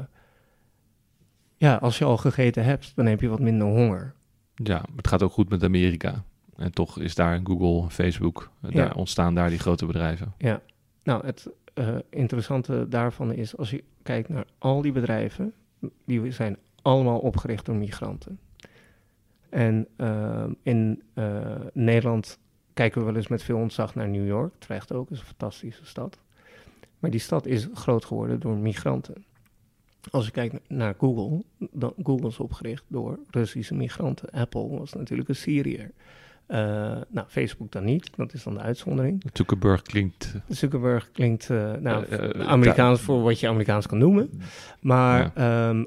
ja, als je al gegeten hebt, dan heb je wat minder honger. Ja, het gaat ook goed met Amerika. En toch is daar Google, Facebook, eh, Ja. daar ontstaan daar die grote bedrijven. Ja, nou het eh, interessante daarvan is als je kijkt naar al die bedrijven, die zijn allemaal opgericht door migranten. En eh, in Nederland kijken we wel eens met veel ontzag naar New York, terecht ook, is een fantastische stad. Maar die stad is groot geworden door migranten. Als je kijkt naar Google, dan Google is opgericht door Russische migranten. Apple was natuurlijk een Syriër. Eh, nou, Facebook dan niet, dat is dan de uitzondering. Zuckerberg klinkt... Zuckerberg klinkt eh, nou, Eh, eh, Amerikaans voor wat je Amerikaans kan noemen. Maar ehm,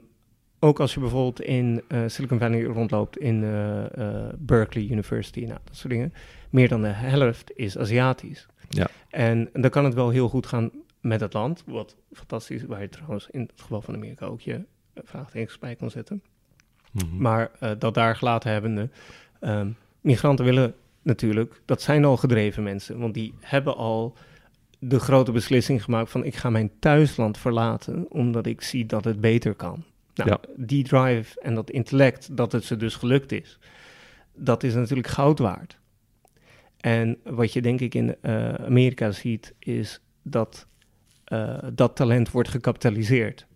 ook als je bijvoorbeeld in eh, Silicon Valley rondloopt, in eh, eh, Berkeley University, nou, dat soort dingen, meer dan de helft is Aziatisch. Ja. En dan kan het wel heel goed gaan met het land, wat fantastisch is, waar je trouwens in het geval van Amerika ook je eh, vraagtekens bij kan zetten. Mhm. Maar eh, dat daar gelaten hebbende, ehm, migranten willen natuurlijk, dat zijn al gedreven mensen, want die hebben al de grote beslissing gemaakt van ik ga mijn thuisland verlaten, omdat ik zie dat het beter kan. Nou, Ja. die drive en dat intellect, dat het ze dus gelukt is, dat is natuurlijk goud waard. En wat je denk ik in eh, Amerika ziet, is dat eh, dat talent wordt gecapitaliseerd.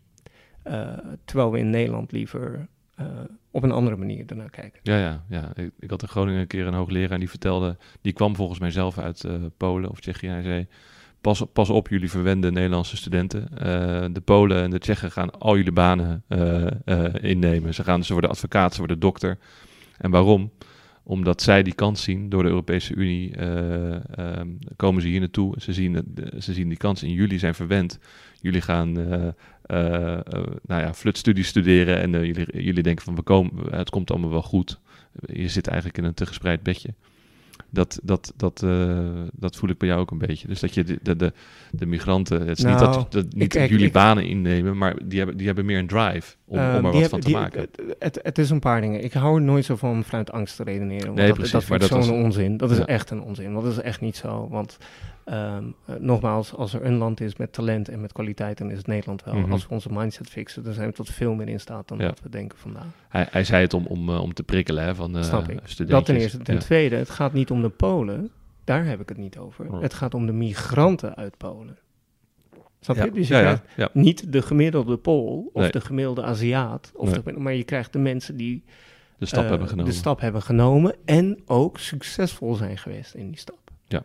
Eh, terwijl we in Nederland liever eh, op een andere manier ernaar kijken. Ja, ja, ja. Ik, ik had in Groningen een keer een hoogleraar en die vertelde... Die kwam volgens mij zelf uit eh, Polen of Tsjechië. Hij zei, pas, pas op jullie verwende Nederlandse studenten. Eh, de Polen en de Tsjechen gaan al jullie banen innemen. Ze, gaan, ze worden advocaat, ze worden dokter. En waarom? Omdat zij die kans zien door de Europese Unie. eh, ehm, komen ze hier naartoe. Ze zien, ze zien die kans in jullie zijn verwend. Jullie gaan nou ja, flutstudies studeren en eh, jullie, jullie denken van we komen, het komt allemaal wel goed. Je zit eigenlijk in een te gespreid bedje. Dat, dat, dat, eh, dat voel ik bij jou ook een beetje. Dus dat je de, de, de, de migranten, het is niet Nou, dat, dat niet ik- jullie ik- banen innemen, maar die hebben, die hebben meer een drive om, om er wat heb- van te die- maken. Het, het, is een paar dingen. Ik hou er nooit zo van vanuit angst te redeneren. Nee, dat, precies, dat vind maar ik dat zo'n was- onzin. Dat is Ja. echt een onzin. Dat is echt niet zo. Want ehm, eh, nogmaals, als er een land is met talent en met kwaliteit, dan is het Nederland wel. Mhm. Als we onze mindset fixen, dan zijn we tot veel meer in staat dan Ja. wat we denken vandaag. Hij, hij zei het om, om, eh, om te prikkelen hè, van eh Snap ik. studentjes. Dat ten eerste. Ten Ja. tweede, het gaat niet om de Polen. Daar heb ik het niet over. Oh. Het gaat om de migranten uit Polen. Snap je? Ja. Dus je krijgt niet de gemiddelde Pool of Nee. de gemiddelde Aziat, of Nee. de- maar je krijgt de mensen die De stap eh, hebben genomen. de stap hebben genomen en ook succesvol zijn geweest in die stap. Ja.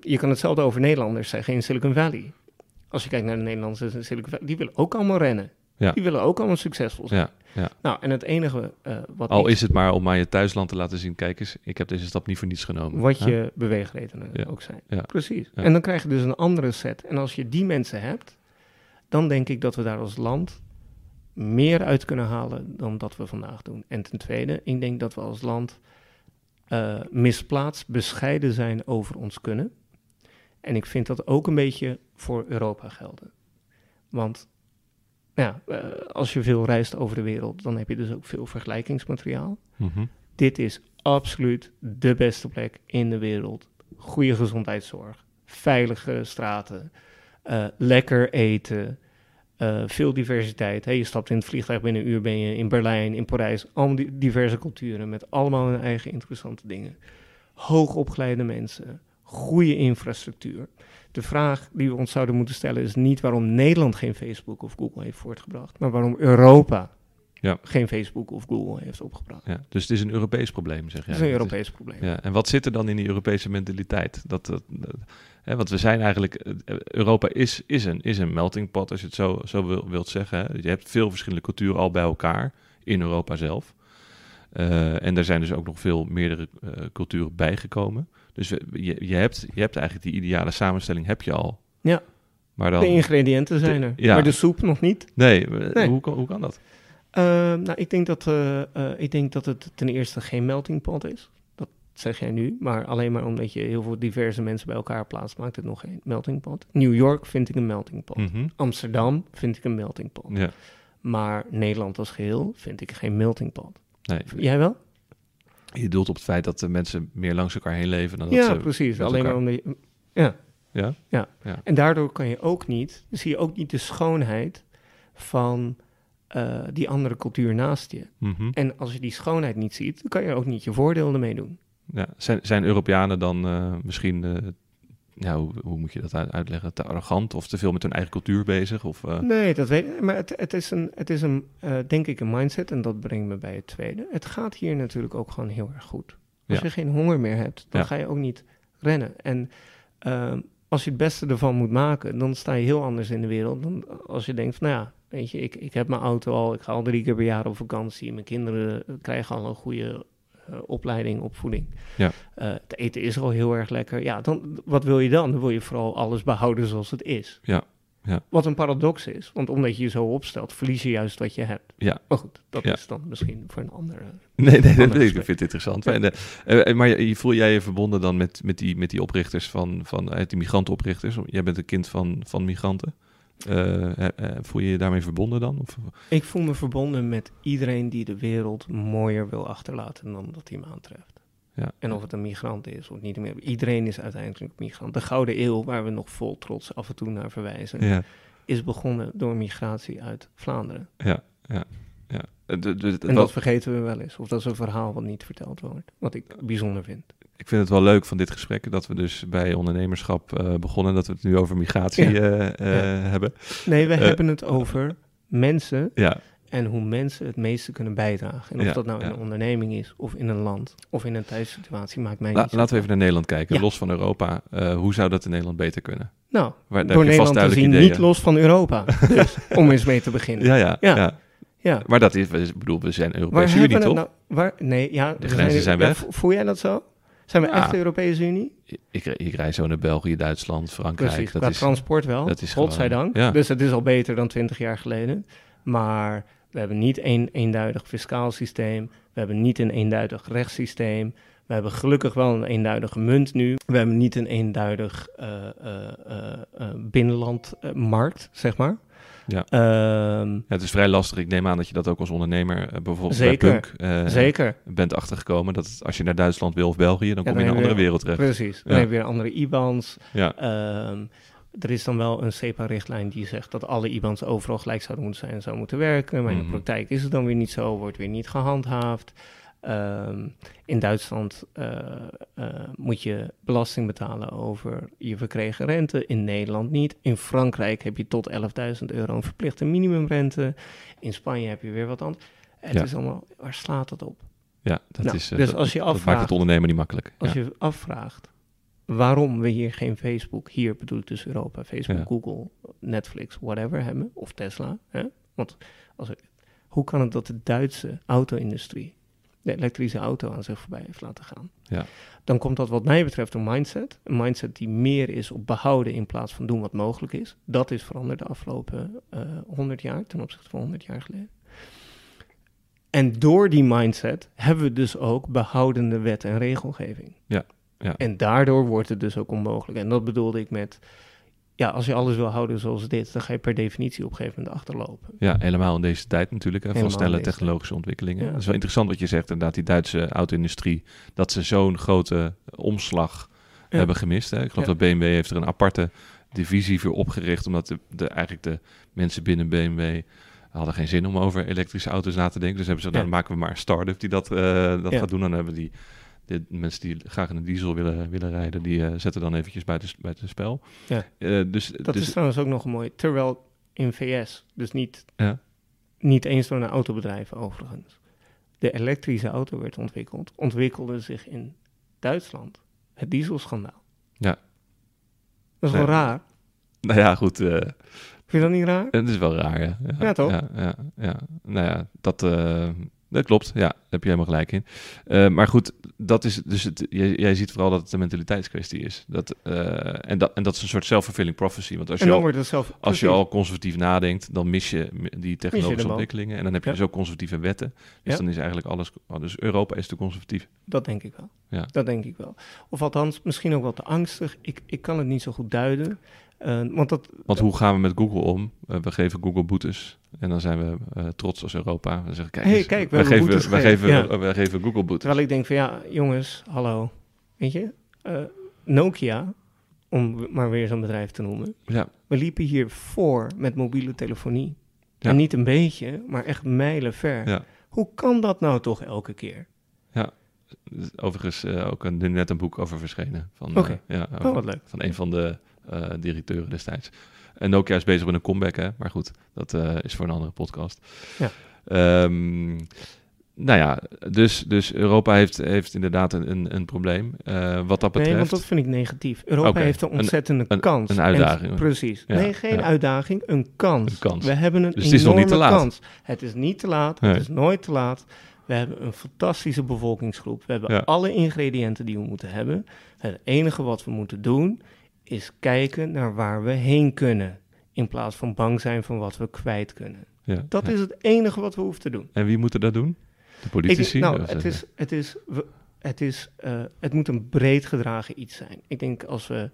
Je kan hetzelfde over Nederlanders zeggen in Silicon Valley. Als je kijkt naar de Nederlanders in Silicon Valley, die willen ook allemaal rennen. Ja. Die willen ook allemaal succesvol zijn. Ja, ja. Nou, en het enige eh, wat, Al is het maar om aan je thuisland te laten zien, kijk eens, ik heb deze stap niet voor niets genomen. wat je beweegredenen Ja. ook zijn. Ja. Precies. En dan krijg je dus een andere set. En als je die mensen hebt, dan denk ik dat we daar als land meer uit kunnen halen dan dat we vandaag doen. En ten tweede, ik denk dat we als land eh, misplaatst bescheiden zijn over ons kunnen. En ik vind dat ook een beetje voor Europa gelden. Want ja, eh, als je veel reist over de wereld, dan heb je dus ook veel vergelijkingsmateriaal. Mhm. Dit is absoluut de beste plek in de wereld. Goede gezondheidszorg, veilige straten, eh, lekker eten, eh, veel diversiteit. Hey, je stapt in het vliegtuig, binnen een uur ben je in Berlijn, in Parijs. Allemaal die diverse culturen met allemaal hun eigen interessante dingen. Hoogopgeleide mensen, goede infrastructuur. De vraag die we ons zouden moeten stellen is niet waarom Nederland geen Facebook of Google heeft voortgebracht, maar waarom Europa Ja. geen Facebook of Google heeft opgebracht. Ja, dus het is een Europees probleem, zeg. Dat is een Europees probleem. Ja, en wat zit er dan in die Europese mentaliteit? Dat, dat, dat- hè, want we zijn eigenlijk, eh, Europa is, is, een, is een melting pot, als je het zo, zo wil, wilt zeggen. Hè. Je hebt veel verschillende culturen al bij elkaar in Europa zelf. Eh, en er zijn dus ook nog veel meerdere eh, culturen bijgekomen. Dus je, je, hebt, je hebt eigenlijk die ideale samenstelling heb je al. Ja. Maar dan, De ingrediënten zijn er, ja. maar de soep nog niet. nee, Nee. Hoe, kan, hoe kan dat? Eh, nou, ik denk, dat, eh, eh, ik denk dat het ten eerste geen melting pot is. Dat zeg jij nu. Maar alleen maar omdat je heel veel diverse mensen bij elkaar plaatst, maakt het nog geen melting pot. New York vind ik een melting pot. Mhm. Amsterdam vind ik een melting pot. Ja, Maar Nederland als geheel vind ik geen melting pot. nee. Jij wel? Je doelt op het feit dat de mensen meer langs elkaar heen leven dan dat ja, ze... precies. Alleen maar elkaar- omdat. Ja. Ja? Ja. Ja. En daardoor kan je ook niet, zie je ook niet de schoonheid van eh, die andere cultuur naast je. Mhm. En als je die schoonheid niet ziet, dan kan je ook niet je voordeel ermee doen. Ja, zijn, zijn Europeanen dan eh, misschien, eh, ja, hoe, hoe moet je dat uit- uitleggen, te arrogant of te veel met hun eigen cultuur bezig? Of, eh, Nee, dat weet ik. Maar het, het is, een, het is een, eh, denk ik, een mindset. En dat brengt me bij het tweede. Het gaat hier natuurlijk ook gewoon heel erg goed. Als Ja. je geen honger meer hebt, dan Ja. ga je ook niet rennen. En ehm, als je het beste ervan moet maken, dan sta je heel anders in de wereld dan als je denkt, van, nou ja, weet je, ik, ik heb mijn auto al, ik ga al drie keer per jaar op vakantie, mijn kinderen eh, krijgen al een goede opleiding, opvoeding. Ja. Eh, het eten is al heel erg lekker. Ja, dan, wat wil je dan? Dan wil je vooral alles behouden zoals het is. Ja, ja. Wat een paradox is, want omdat je je zo opstelt, verlies je juist wat je hebt. Ja. Maar goed, dat Ja. is dan misschien voor een andere... Nee, nee, dat ik, vind het interessant. En, eh, eh, maar je, je voel jij je verbonden dan met, met, die, met die oprichters van, van uit die migrantenoprichters? Jij bent een kind van, van migranten. Eh, eh, eh, voel je je daarmee verbonden dan? Of, Ik voel me verbonden met iedereen die de wereld mooier wil achterlaten dan dat hij me aantreft. ja. En of het een migrant is of niet meer. Iedereen is uiteindelijk migrant. De Gouden Eeuw, waar we nog vol trots af en toe naar verwijzen, ja, is begonnen door migratie uit Vlaanderen. ja, ja. ja. De- de- de- En wat- dat vergeten we wel eens. Of dat is een verhaal wat niet verteld wordt. Wat ik bijzonder vind. Ik vind het wel leuk van dit gesprek dat we dus bij ondernemerschap eh, begonnen, dat we het nu over migratie Ja. eh, eh, Ja. hebben. Nee, we hebben het over mensen Ja, en hoe mensen het meeste kunnen bijdragen. En of dat nou in een onderneming is, of in een land, of in een thuissituatie, maakt mij La- niet laten we even naar Nederland kijken, los van Europa. Hoe zou dat in Nederland beter kunnen? Nou, Waar, door Nederland te zien, ideeën. niet los van Europa. [LAUGHS] Dus, om eens mee te beginnen. Ja, ja, ja. Maar dat is, ik bedoel, we zijn Europese Unie, toch? nou? Waar, nee, ja. we grenzen zijn ja, weg. vo- voel jij dat zo? Zijn we Ja. echt de Europese Unie? Ik, ik reis zo naar België, Duitsland, Frankrijk. Precies, dat qua is, transport wel. dat is Godzijdank. ja. Dus het is al beter dan twintig jaar geleden. Maar we hebben niet een eenduidig fiscaal systeem. We hebben niet een eenduidig rechtssysteem. We hebben gelukkig wel een eenduidige munt nu. We hebben niet een eenduidig eh, eh, binnenlandmarkt, zeg maar. Ja. Ehm, Ja, het is vrij lastig. Ik neem aan dat je dat ook als ondernemer eh, bijvoorbeeld Zeker, bij Punk eh, zeker, bent achtergekomen. Dat het- als je naar Duitsland wil of België, dan Ja, kom je in een andere wereld terecht. precies. Dan Ja. heb je weer andere IBANs. Ja, Ehm, er is dan wel een CEPA-richtlijn die zegt dat alle IBANs overal gelijk zouden moeten zijn en zou moeten werken. Maar in Mhm. de praktijk is het dan weer niet zo, wordt weer niet gehandhaafd. Ehm, in Duitsland eh, eh, moet je belasting betalen over je verkregen rente. In Nederland niet. In Frankrijk heb je tot 11.000 euro een verplichte minimumrente. In Spanje heb je weer wat anders. Het Ja. is allemaal, waar slaat dat op? Ja, dat Nou, is. eh, dus dat- als je dat maakt afvraagt- het ondernemen niet makkelijk. Als ja. je afvraagt waarom we hier geen Facebook, hier bedoel ik dus Europa, Facebook, Ja. Google, Netflix, whatever hebben, of Tesla. Hè? Want als hoe kan het dat de Duitse auto-industrie de elektrische auto aan zich voorbij heeft laten gaan? Ja. Dan komt dat wat mij betreft een mindset. Een mindset die meer is op behouden in plaats van doen wat mogelijk is. Dat is veranderd de afgelopen eh 100 jaar ten opzichte van 100 jaar geleden. En door die mindset hebben we dus ook behoudende wet en regelgeving. Ja, ja. En daardoor wordt het dus ook onmogelijk. En dat bedoelde ik met, ja, als je alles wil houden zoals dit, dan ga je per definitie op een gegeven moment achterlopen. Ja, helemaal in deze tijd natuurlijk. Hè, van snelle technologische ontwikkelingen. Ja. Het is wel interessant wat je zegt, inderdaad, die Duitse auto-industrie, dat ze zo'n grote omslag Ja. hebben gemist. Hè. Ik geloof Ja. dat BMW heeft er een aparte divisie voor opgericht, omdat de, de, eigenlijk de mensen binnen BMW hadden geen zin om over elektrische auto's na te denken. Dus hebben ze, Ja. dan maken we maar een start-up die dat, eh, dat gaat doen. Dan hebben die de mensen die graag in een diesel willen, willen rijden, die eh, zetten dan eventjes buiten, buiten spel. Ja. Eh, dus, Dat dus, is trouwens ook nog mooi. Terwijl in VS, dus niet, Ja. niet eens door een autobedrijf overigens, de elektrische auto werd ontwikkeld, ontwikkelde zich in Duitsland het dieselschandaal. Ja. Dat is wel raar. nou ja, goed. eh, Vind je dat niet raar? Het is wel raar, ja. Ja, toch? Ja, ja, ja. Nou ja, dat, dat klopt. Ja, daar heb je helemaal gelijk in. Eh, maar goed, dat is dus het, jij, jij ziet vooral dat het een mentaliteitskwestie is. Dat, eh, en, dat, en dat is een soort self-fulfilling prophecy. Want als je, al, zelf... als je al conservatief nadenkt, dan mis je die technologische ontwikkelingen. En dan heb je Ja. dus ook conservatieve wetten. Dus Ja. dan is eigenlijk alles... oh, dus Europa is te conservatief. Dat denk ik wel. Ja. Dat denk ik wel. Of althans, misschien ook wel te angstig. Ik, ik kan het niet zo goed duiden. Eh, want dat, Want hoe gaan we met Google om? Eh, we geven Google boetes. En dan zijn we eh, trots als Europa. We zeggen, kijk, Hey, eens, kijk, we geven, gegeven. geven, Ja. wij geven Google boetes. terwijl ik denk van ja, jongens, hallo. Weet je, Nokia, om maar weer zo'n bedrijf te noemen. Ja, We liepen hier voor met mobiele telefonie. Ja. En niet een beetje, maar echt mijlen ver. Ja. Hoe kan dat nou toch elke keer? Overigens eh, ook een, net een boek over verschenen. Van, ja, Oh, wat leuk. van een van de directeuren destijds. En Nokia is bezig met een comeback, hè? maar goed, dat eh, is voor een andere podcast. Ja. Ehm, nou ja, dus, dus Europa heeft, heeft inderdaad een, een, een probleem. Eh, wat dat Nee, want betreft, dat vind ik negatief. Europa heeft een ontzettende een- kans. een En- uitdaging. precies. Ja, nee, geen ja. uitdaging, een kans. Een kans. We hebben een Dus het is nog niet te laat. kans. Het is niet te laat, Nee. het is nooit te laat. We hebben een fantastische bevolkingsgroep. We hebben Ja. alle ingrediënten die we moeten hebben. Het enige wat we moeten doen is kijken naar waar we heen kunnen. In plaats van bang zijn van wat we kwijt kunnen. ja, Dat ja. is het enige wat we hoeven te doen. En wie moet dat doen? De politici? Ik, nou, het is, het, is, we- het, is, eh, het moet een breed gedragen iets zijn. Ik denk als we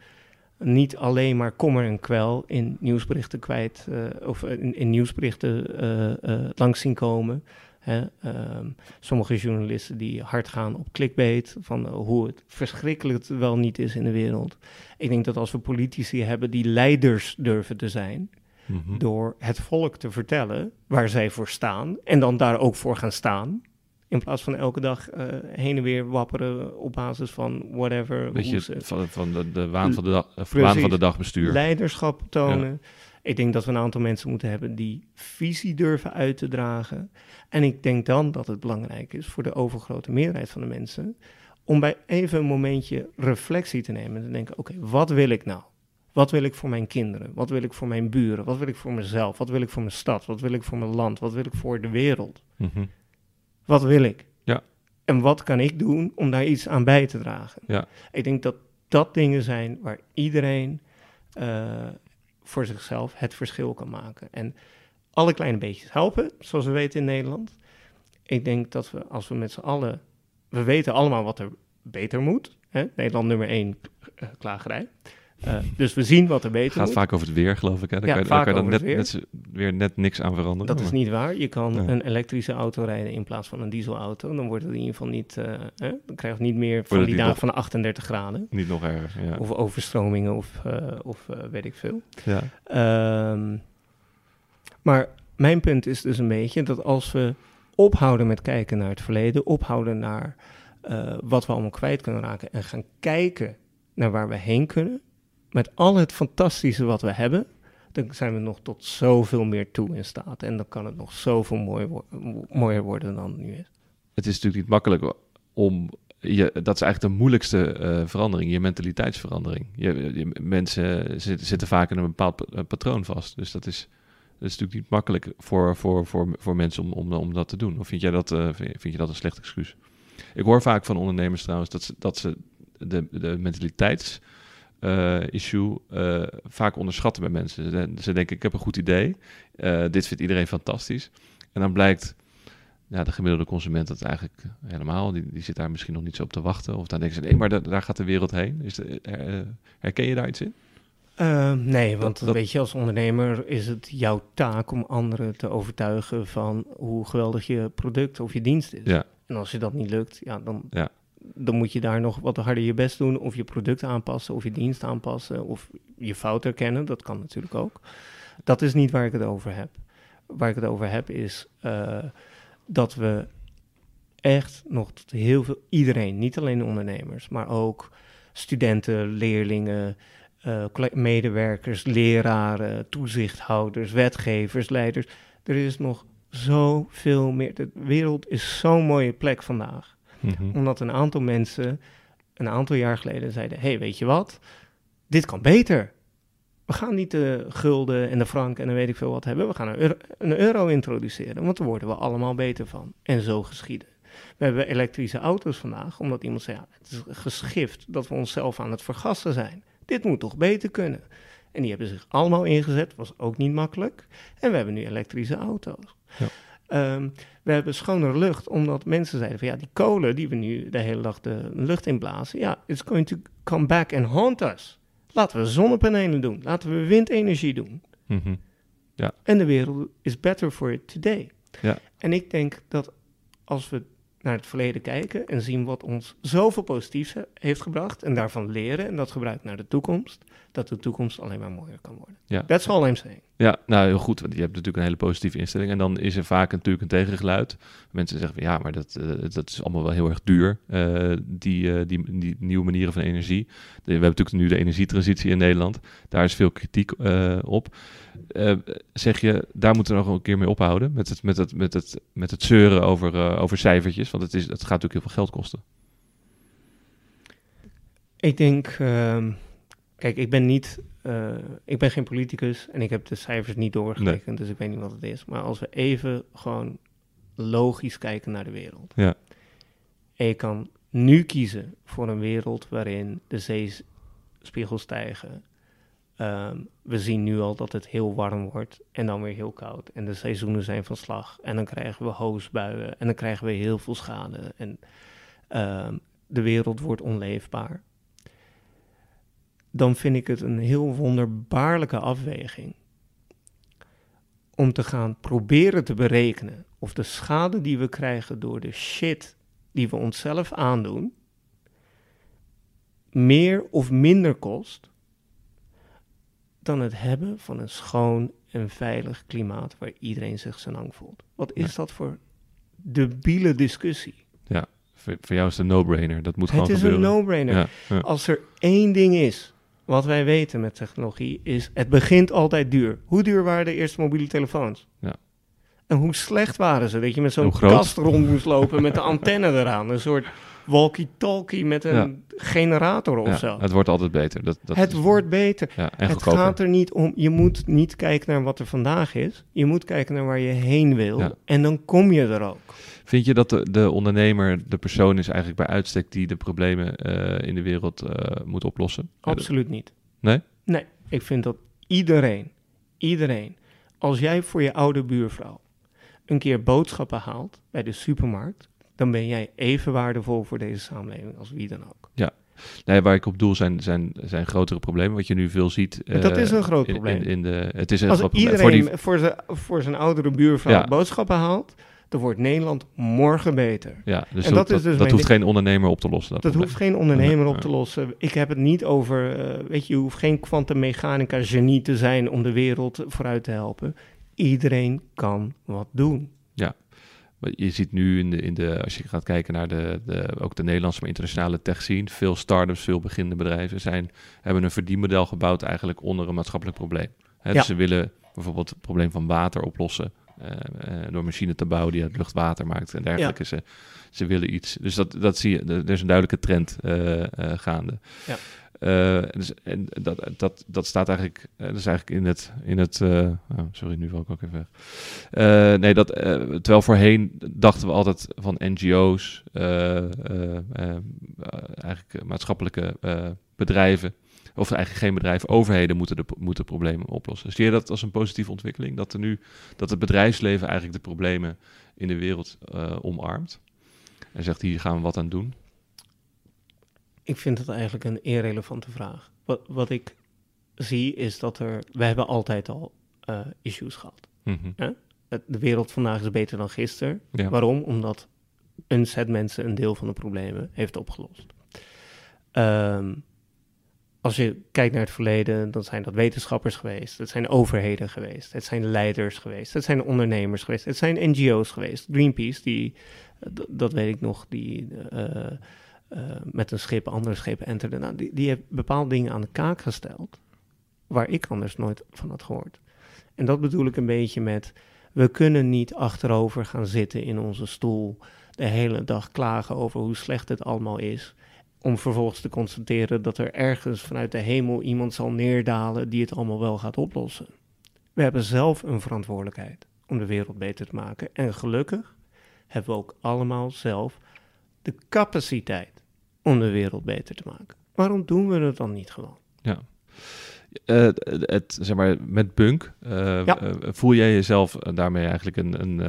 niet alleen maar kommer en kwel in nieuwsberichten kwijt, eh, of in, in nieuwsberichten eh, langs zien komen. Hè, ehm, sommige journalisten die hard gaan op clickbait, van eh, hoe het verschrikkelijk het wel niet is in de wereld. Ik denk dat als we politici hebben die leiders durven te zijn, Mhm. door het volk te vertellen waar zij voor staan en dan daar ook voor gaan staan. In plaats van elke dag eh, heen en weer wapperen op basis van whatever. Weet je, van, van de, de waan van de, dag, van de dag bestuur. leiderschap tonen. Ik denk dat we een aantal mensen moeten hebben die visie durven uit te dragen. En ik denk dan dat het belangrijk is voor de overgrote meerderheid van de mensen om bij even een momentje reflectie te nemen en te denken: oké, wat wil ik nou? Wat wil ik voor mijn kinderen? Wat wil ik voor mijn buren? Wat wil ik voor mezelf? Wat wil ik voor mijn stad? Wat wil ik voor mijn land? Wat wil ik voor de wereld? Mhm. Wat wil ik? Ja. En wat kan ik doen om daar iets aan bij te dragen? Ja. Ik denk dat dat dingen zijn waar iedereen eh, voor zichzelf het verschil kan maken. En alle kleine beetjes helpen, zoals we weten in Nederland. Ik denk dat we, als we met z'n allen... We weten allemaal wat er beter moet. Hè? Nederland nummer één, eh, klagerij. Eh, dus we zien wat er beter Het gaat moet. vaak over het weer, geloof ik. Hè? Daar Ja, kan daar vaak kan je dan net, weer net niks aan veranderen. Dat is niet waar. Je kan een elektrische auto rijden in plaats van een dieselauto. Dan wordt het in ieder geval niet, eh, hè? dan krijg je niet meer van die dagen nog- van 38 graden. Niet nog erger, ja. Of overstromingen of, eh, of weet ik veel. ja. Ehm, maar mijn punt is dus een beetje dat als we ophouden met kijken naar het verleden, ophouden naar wat we allemaal kwijt kunnen raken en gaan kijken naar waar we heen kunnen, met al het fantastische wat we hebben, dan zijn we nog tot zoveel meer toe in staat. En dan kan het nog zoveel mooi wo mooier worden dan nu is. Het is natuurlijk niet makkelijk om je, dat is eigenlijk de moeilijkste uh, verandering, je mentaliteitsverandering. Je, mensen zitten, vaak in een bepaald patroon vast. Dus dat is, dat is natuurlijk niet makkelijk voor, voor, voor, voor mensen om, om, dat te doen. Of vind jij dat, uh, vind je dat een slecht excuus? Ik hoor vaak van ondernemers trouwens dat ze, dat ze de, de mentaliteits uh, issue uh, vaak onderschatten bij mensen. Ze, ze, denken, ik heb een goed idee, uh, dit vindt iedereen fantastisch. En dan blijkt ja, de gemiddelde consument dat eigenlijk helemaal, die, die zit daar misschien nog niet zo op te wachten. Of dan denken ze, nee, maar da daar gaat de wereld heen. Is de, herken je daar iets in? nee, want dat, weet je, als ondernemer is het jouw taak om anderen te overtuigen van hoe geweldig je product of je dienst is. Ja. En als je dat niet lukt, ja, dan, ja dan moet je daar nog wat harder je best doen. Of je product aanpassen, of je dienst aanpassen, of je fout herkennen. Dat kan natuurlijk ook. Dat is niet waar ik het over heb. Waar ik het over heb is uh, dat we echt nog heel veel, iedereen, niet alleen ondernemers, maar ook studenten, leerlingen, uh, medewerkers, leraren, toezichthouders, wetgevers, leiders. Er is nog zoveel meer. De wereld is zo'n mooie plek vandaag. Mhm. Omdat een aantal mensen een aantal jaar geleden zeiden: hey, weet je wat? Dit kan beter. We gaan niet de gulden en de frank en dan weet ik veel wat hebben. We gaan een euro, een euro introduceren, want daar worden we allemaal beter van. En zo geschieden. We hebben elektrische auto's vandaag, omdat iemand zei: ja, het is geschift dat we onszelf aan het vergassen zijn. Dit moet toch beter kunnen? En die hebben zich allemaal ingezet, was ook niet makkelijk. En we hebben nu elektrische auto's. Ja. Um, we hebben schonere lucht, omdat mensen zeiden van ja, die kolen die we nu de hele dag de lucht inblazen, ja, it's going to come back and haunt us. Laten we zonnepanelen doen, laten we windenergie doen. Mm -hmm. ja. En de wereld is better for it today. Ja. En ik denk dat als we naar het verleden kijken en zien wat ons zoveel positiefs heeft gebracht en daarvan leren en dat gebruiken naar de toekomst, dat de toekomst alleen maar mooier kan worden. Ja. That's all I'm saying. Ja, nou heel goed, want je hebt natuurlijk een hele positieve instelling en dan is er vaak natuurlijk een tegengeluid. Mensen zeggen van ja, maar dat, uh, dat is allemaal wel heel erg duur, uh, die, uh, die, die nieuwe manieren van energie. We hebben natuurlijk nu de energietransitie in Nederland, daar is veel kritiek op. zeg je, daar moeten we nog een keer mee ophouden met het, met het, met het, met het zeuren over, over cijfertjes, want het, is, het gaat natuurlijk heel veel geld kosten. Ik denk, uh, kijk, ik ben niet, uh, ik ben geen politicus en ik heb de cijfers niet doorgerekend, nee. dus ik weet niet wat het is. Maar als we even gewoon logisch kijken naar de wereld. Ja. En je kan nu kiezen voor een wereld waarin de zeespiegels stijgen. Um, we zien nu al dat het heel warm wordt en dan weer heel koud. En de seizoenen zijn van slag. En dan krijgen we hoosbuien en dan krijgen we heel veel schade. En um, de wereld wordt onleefbaar. Dan vind ik het een heel wonderbaarlijke afweging om te gaan proberen te berekenen of de schade die we krijgen door de shit die we onszelf aandoen, meer of minder kost dan het hebben van een schoon en veilig klimaat waar iedereen zich zo lang voelt. Wat is ja. dat voor debiele discussie? Ja, voor, voor jou is het een no-brainer. Dat moet het gewoon is gebeuren. een no-brainer. Ja, ja. Als er één ding is wat wij weten met technologie, is het begint altijd duur. Hoe duur waren de eerste mobiele telefoons? Ja. En hoe slecht waren ze? Dat je met zo'n kast rond moest lopen met de antenne eraan. Een soort walkie-talkie met een Ja. generator of Ja, zo. het wordt altijd beter. Dat, dat het is- wordt beter. ja, en Het gaat er niet om, je moet niet kijken naar wat er vandaag is. Je moet kijken naar waar je heen wil. En dan kom je er ook. Vind je dat de, de ondernemer de persoon is eigenlijk bij uitstek die de problemen eh, in de wereld eh, moet oplossen? Absoluut niet. Nee? Nee, ik vind dat iedereen, iedereen, als jij voor je oude buurvrouw een keer boodschappen haalt bij de supermarkt, dan ben jij even waardevol voor deze samenleving als wie dan ook. Nee, waar ik op doel zijn, zijn, zijn grotere problemen. Wat je nu veel ziet. Dat eh, is een groot probleem. In, in de, het is een Als groot probleem. iedereen Voor die, voor, zijn, voor zijn oudere buurvrouw Ja. boodschappen haalt, dan wordt Nederland morgen beter. ja, dus en dat, dat is dus dat hoeft geen ondernemer op te lossen. Dat, Dat hoeft geen ondernemer Ja, op ja. te lossen. Ik heb het niet over, eh, weet je, je hoeft geen kwantummechanica genie te zijn om de wereld vooruit te helpen. Iedereen kan wat doen. Je ziet nu in de, in de, als je gaat kijken naar de, de, ook de Nederlandse, maar internationale tech scene, veel start-ups, veel beginnende bedrijven zijn, hebben een verdienmodel gebouwd eigenlijk onder een maatschappelijk probleem. Hè, Ja. Dus ze willen bijvoorbeeld het probleem van water oplossen. eh, eh, door machine te bouwen die uit lucht water maakt en dergelijke. Ze, ze willen iets. Dus dat, dat zie je. Er is een duidelijke trend eh, gaande. Ja. Eh, dus, en dat, dat, dat staat eigenlijk, eh, dat is eigenlijk in het, in het eh, oh, sorry, nu val ik ook even weg. Nee, dat, terwijl voorheen dachten we altijd van NGO's, eigenlijk maatschappelijke bedrijven, of eigenlijk geen bedrijven, overheden moeten, de, moeten problemen oplossen. Zie je dat als een positieve ontwikkeling? Dat, er nu, dat het bedrijfsleven eigenlijk de problemen in de wereld omarmt en zegt hier gaan we wat aan doen? Ik vind het eigenlijk een irrelevante vraag. Wat, wat ik zie is dat er... We hebben altijd al eh, issues gehad. Mhm. Het- De wereld vandaag is beter dan gisteren. Ja. Waarom? Omdat een set mensen een deel van de problemen heeft opgelost. Ehm, als je kijkt naar het verleden, dan zijn dat wetenschappers geweest, het zijn overheden geweest, het zijn leiders geweest, het zijn ondernemers geweest, het zijn NGO's geweest. Greenpeace, die, dat weet ik nog, die eh, met een schip andere schepen enterde, nou, die, die heeft bepaalde dingen aan de kaak gesteld, waar ik anders nooit van had gehoord. En dat bedoel ik een beetje met, we kunnen niet achterover gaan zitten in onze stoel, de hele dag klagen over hoe slecht het allemaal is om vervolgens te constateren dat er ergens vanuit de hemel iemand zal neerdalen die het allemaal wel gaat oplossen. We hebben zelf een verantwoordelijkheid om de wereld beter te maken. En gelukkig hebben we ook allemaal zelf de capaciteit om de wereld beter te maken. Waarom doen we het dan niet gewoon? Eh, het, zeg maar, met Bunk, eh, Ja. eh, voel jij jezelf daarmee eigenlijk een, een,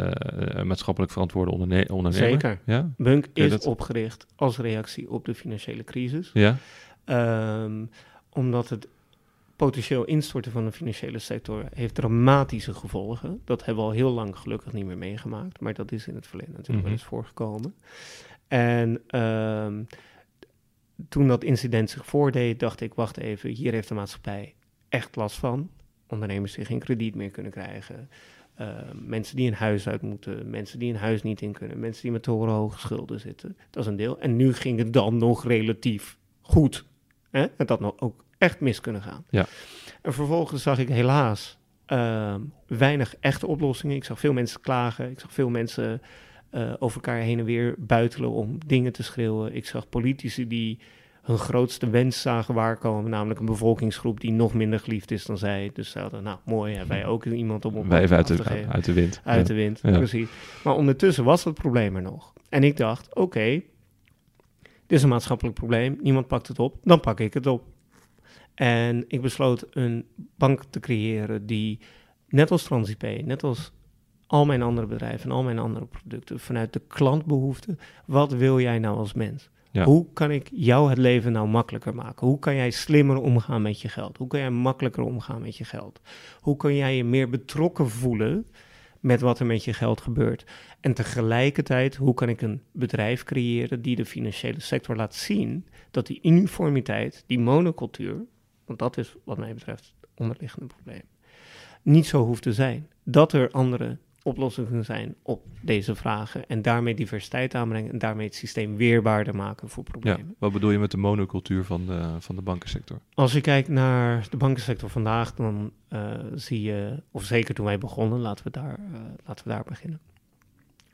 een maatschappelijk verantwoorde onderne ondernemer? Zeker. Ja? Bunk is dat- opgericht als reactie op de financiële crisis. Ja? Ehm, omdat het potentieel instorten van de financiële sector heeft dramatische gevolgen. Dat hebben we al heel lang gelukkig niet meer meegemaakt, maar dat is in het verleden natuurlijk Mhm. wel eens voorgekomen. En ehm, toen dat incident zich voordeed, dacht ik, wacht even, hier heeft de maatschappij echt last van. Ondernemers die geen krediet meer kunnen krijgen. eh, mensen die een huis uit moeten, mensen die een huis niet in kunnen, mensen die met torenhoge schulden zitten. Dat is een deel. En nu ging het dan nog relatief goed. Hè? Het had nog ook echt mis kunnen gaan. Ja. En vervolgens zag ik helaas ehm, weinig echte oplossingen. Ik zag veel mensen klagen. Ik zag veel mensen eh, over elkaar heen en weer buitelen om dingen te schreeuwen. Ik zag politici die hun grootste wens zagen waarkomen, namelijk een bevolkingsgroep die nog minder geliefd is dan zij. Dus ze hadden, nou mooi, hebben wij ook iemand om op Wij even uit de, te uit de wind. Uit Ja. de wind, Ja. precies. Maar ondertussen was het probleem er nog. En ik dacht, oké, dit is een maatschappelijk probleem. Niemand pakt het op, dan pak ik het op. En ik besloot een bank te creëren die, net als TransIP, net als al mijn andere bedrijven en al mijn andere producten, vanuit de klantbehoefte, wat wil jij nou als mens? Ja. Hoe kan ik jou het leven nou makkelijker maken? Hoe kan jij slimmer omgaan met je geld? Hoe kan jij makkelijker omgaan met je geld? Hoe kan jij je meer betrokken voelen met wat er met je geld gebeurt? En tegelijkertijd, hoe kan ik een bedrijf creëren die de financiële sector laat zien dat die uniformiteit, die monocultuur, want dat is wat mij betreft het onderliggende probleem, niet zo hoeft te zijn. Dat er andere oplossingen zijn op deze vragen en daarmee diversiteit aanbrengen en daarmee het systeem weerbaarder maken voor Ja. problemen. Wat bedoel je met de monocultuur van de, van de bankensector? Als je kijkt naar de bankensector vandaag, dan eh, zie je, of zeker toen wij begonnen, laten we, daar, eh, laten we daar beginnen.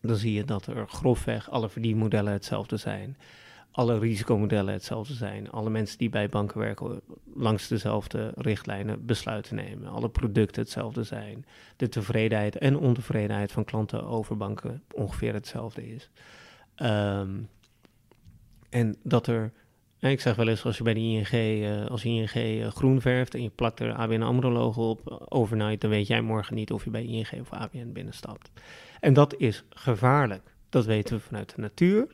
Dan zie je dat er grofweg alle verdienmodellen hetzelfde zijn. Alle risicomodellen hetzelfde zijn. Alle mensen die bij banken werken langs dezelfde richtlijnen besluiten nemen. Alle producten hetzelfde zijn. De tevredenheid en ontevredenheid van klanten over banken ongeveer hetzelfde is. Ehm, en dat er ik zeg wel eens, als je bij de ING, eh, als ING eh, groen verft en je plakt er ABN AMRO logo op eh, overnight, dan weet jij morgen niet of je bij ING of ABN binnenstapt. En dat is gevaarlijk. Dat weten we vanuit de natuur.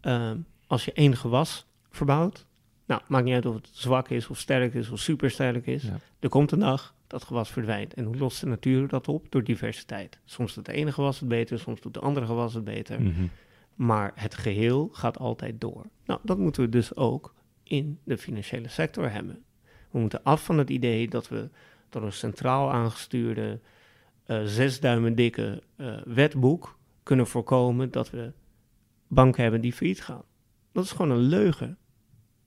Ehm, als je één gewas verbouwt, nou, maakt niet uit of het zwak is of sterk is of supersterk is. Ja. Er komt een dag dat gewas verdwijnt. En hoe lost de natuur dat op? Door diversiteit. Soms doet de ene gewas het beter, soms doet de andere gewas het beter. Mhm. Maar het geheel gaat altijd door. Nou, dat moeten we dus ook in de financiële sector hebben. We moeten af van het idee dat we door een centraal aangestuurde, eh zes duimen dikke eh, wetboek kunnen voorkomen dat we banken hebben die failliet gaan. Dat is gewoon een leugen.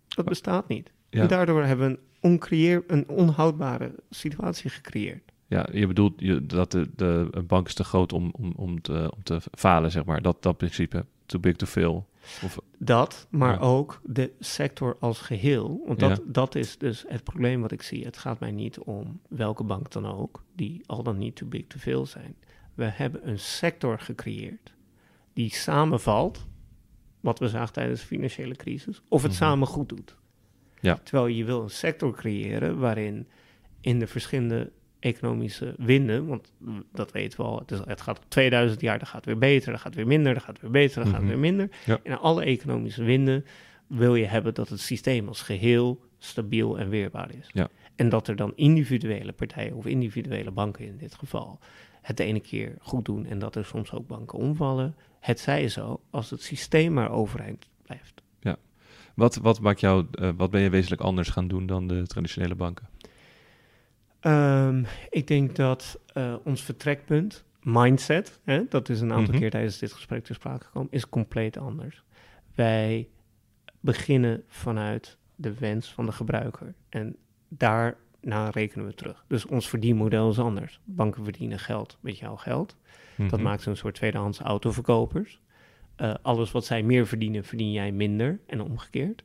Dat bestaat niet. Ja. En daardoor hebben we een, oncreëer, een onhoudbare situatie gecreëerd. Ja, je bedoelt je, dat de, de een bank is te groot om, om, om, te, om te falen, zeg maar. Dat, dat principe. Too big to fail. Of, Dat, maar Ja. ook de sector als geheel. Want dat, Ja. dat is dus het probleem wat ik zie. Het gaat mij niet om welke bank dan ook, die al dan niet too big to fail zijn. We hebben een sector gecreëerd die samenvalt, wat we zagen tijdens de financiële crisis, of het Mhm. samen goed doet. Ja. Terwijl je wil een sector creëren waarin in de verschillende economische winden, want dat weten we al, het, is, het gaat op 2000 jaar, dan gaat het weer beter, dan gaat het weer minder, dan gaat het weer beter, dan gaat het Mhm. weer minder. Ja. In alle economische winden wil je hebben dat het systeem als geheel stabiel en weerbaar is. Ja. En dat er dan individuele partijen of individuele banken in dit geval het de ene keer goed doen en dat er soms ook banken omvallen. Het zij zo als het systeem maar overeind blijft. wat, wat, maakt jou, eh, wat ben je wezenlijk anders gaan doen dan de traditionele banken? Ehm, ik denk dat eh, ons vertrekpunt, mindset, hè, dat is een aantal Mhm. keer tijdens dit gesprek ter sprake gekomen, is compleet anders. Wij beginnen vanuit de wens van de gebruiker en daarna rekenen we terug. Dus ons verdienmodel is anders. Banken verdienen geld met jouw geld. Dat Mhm. maakt ze een soort tweedehands autoverkopers. Eh, alles wat zij meer verdienen, verdien jij minder en omgekeerd.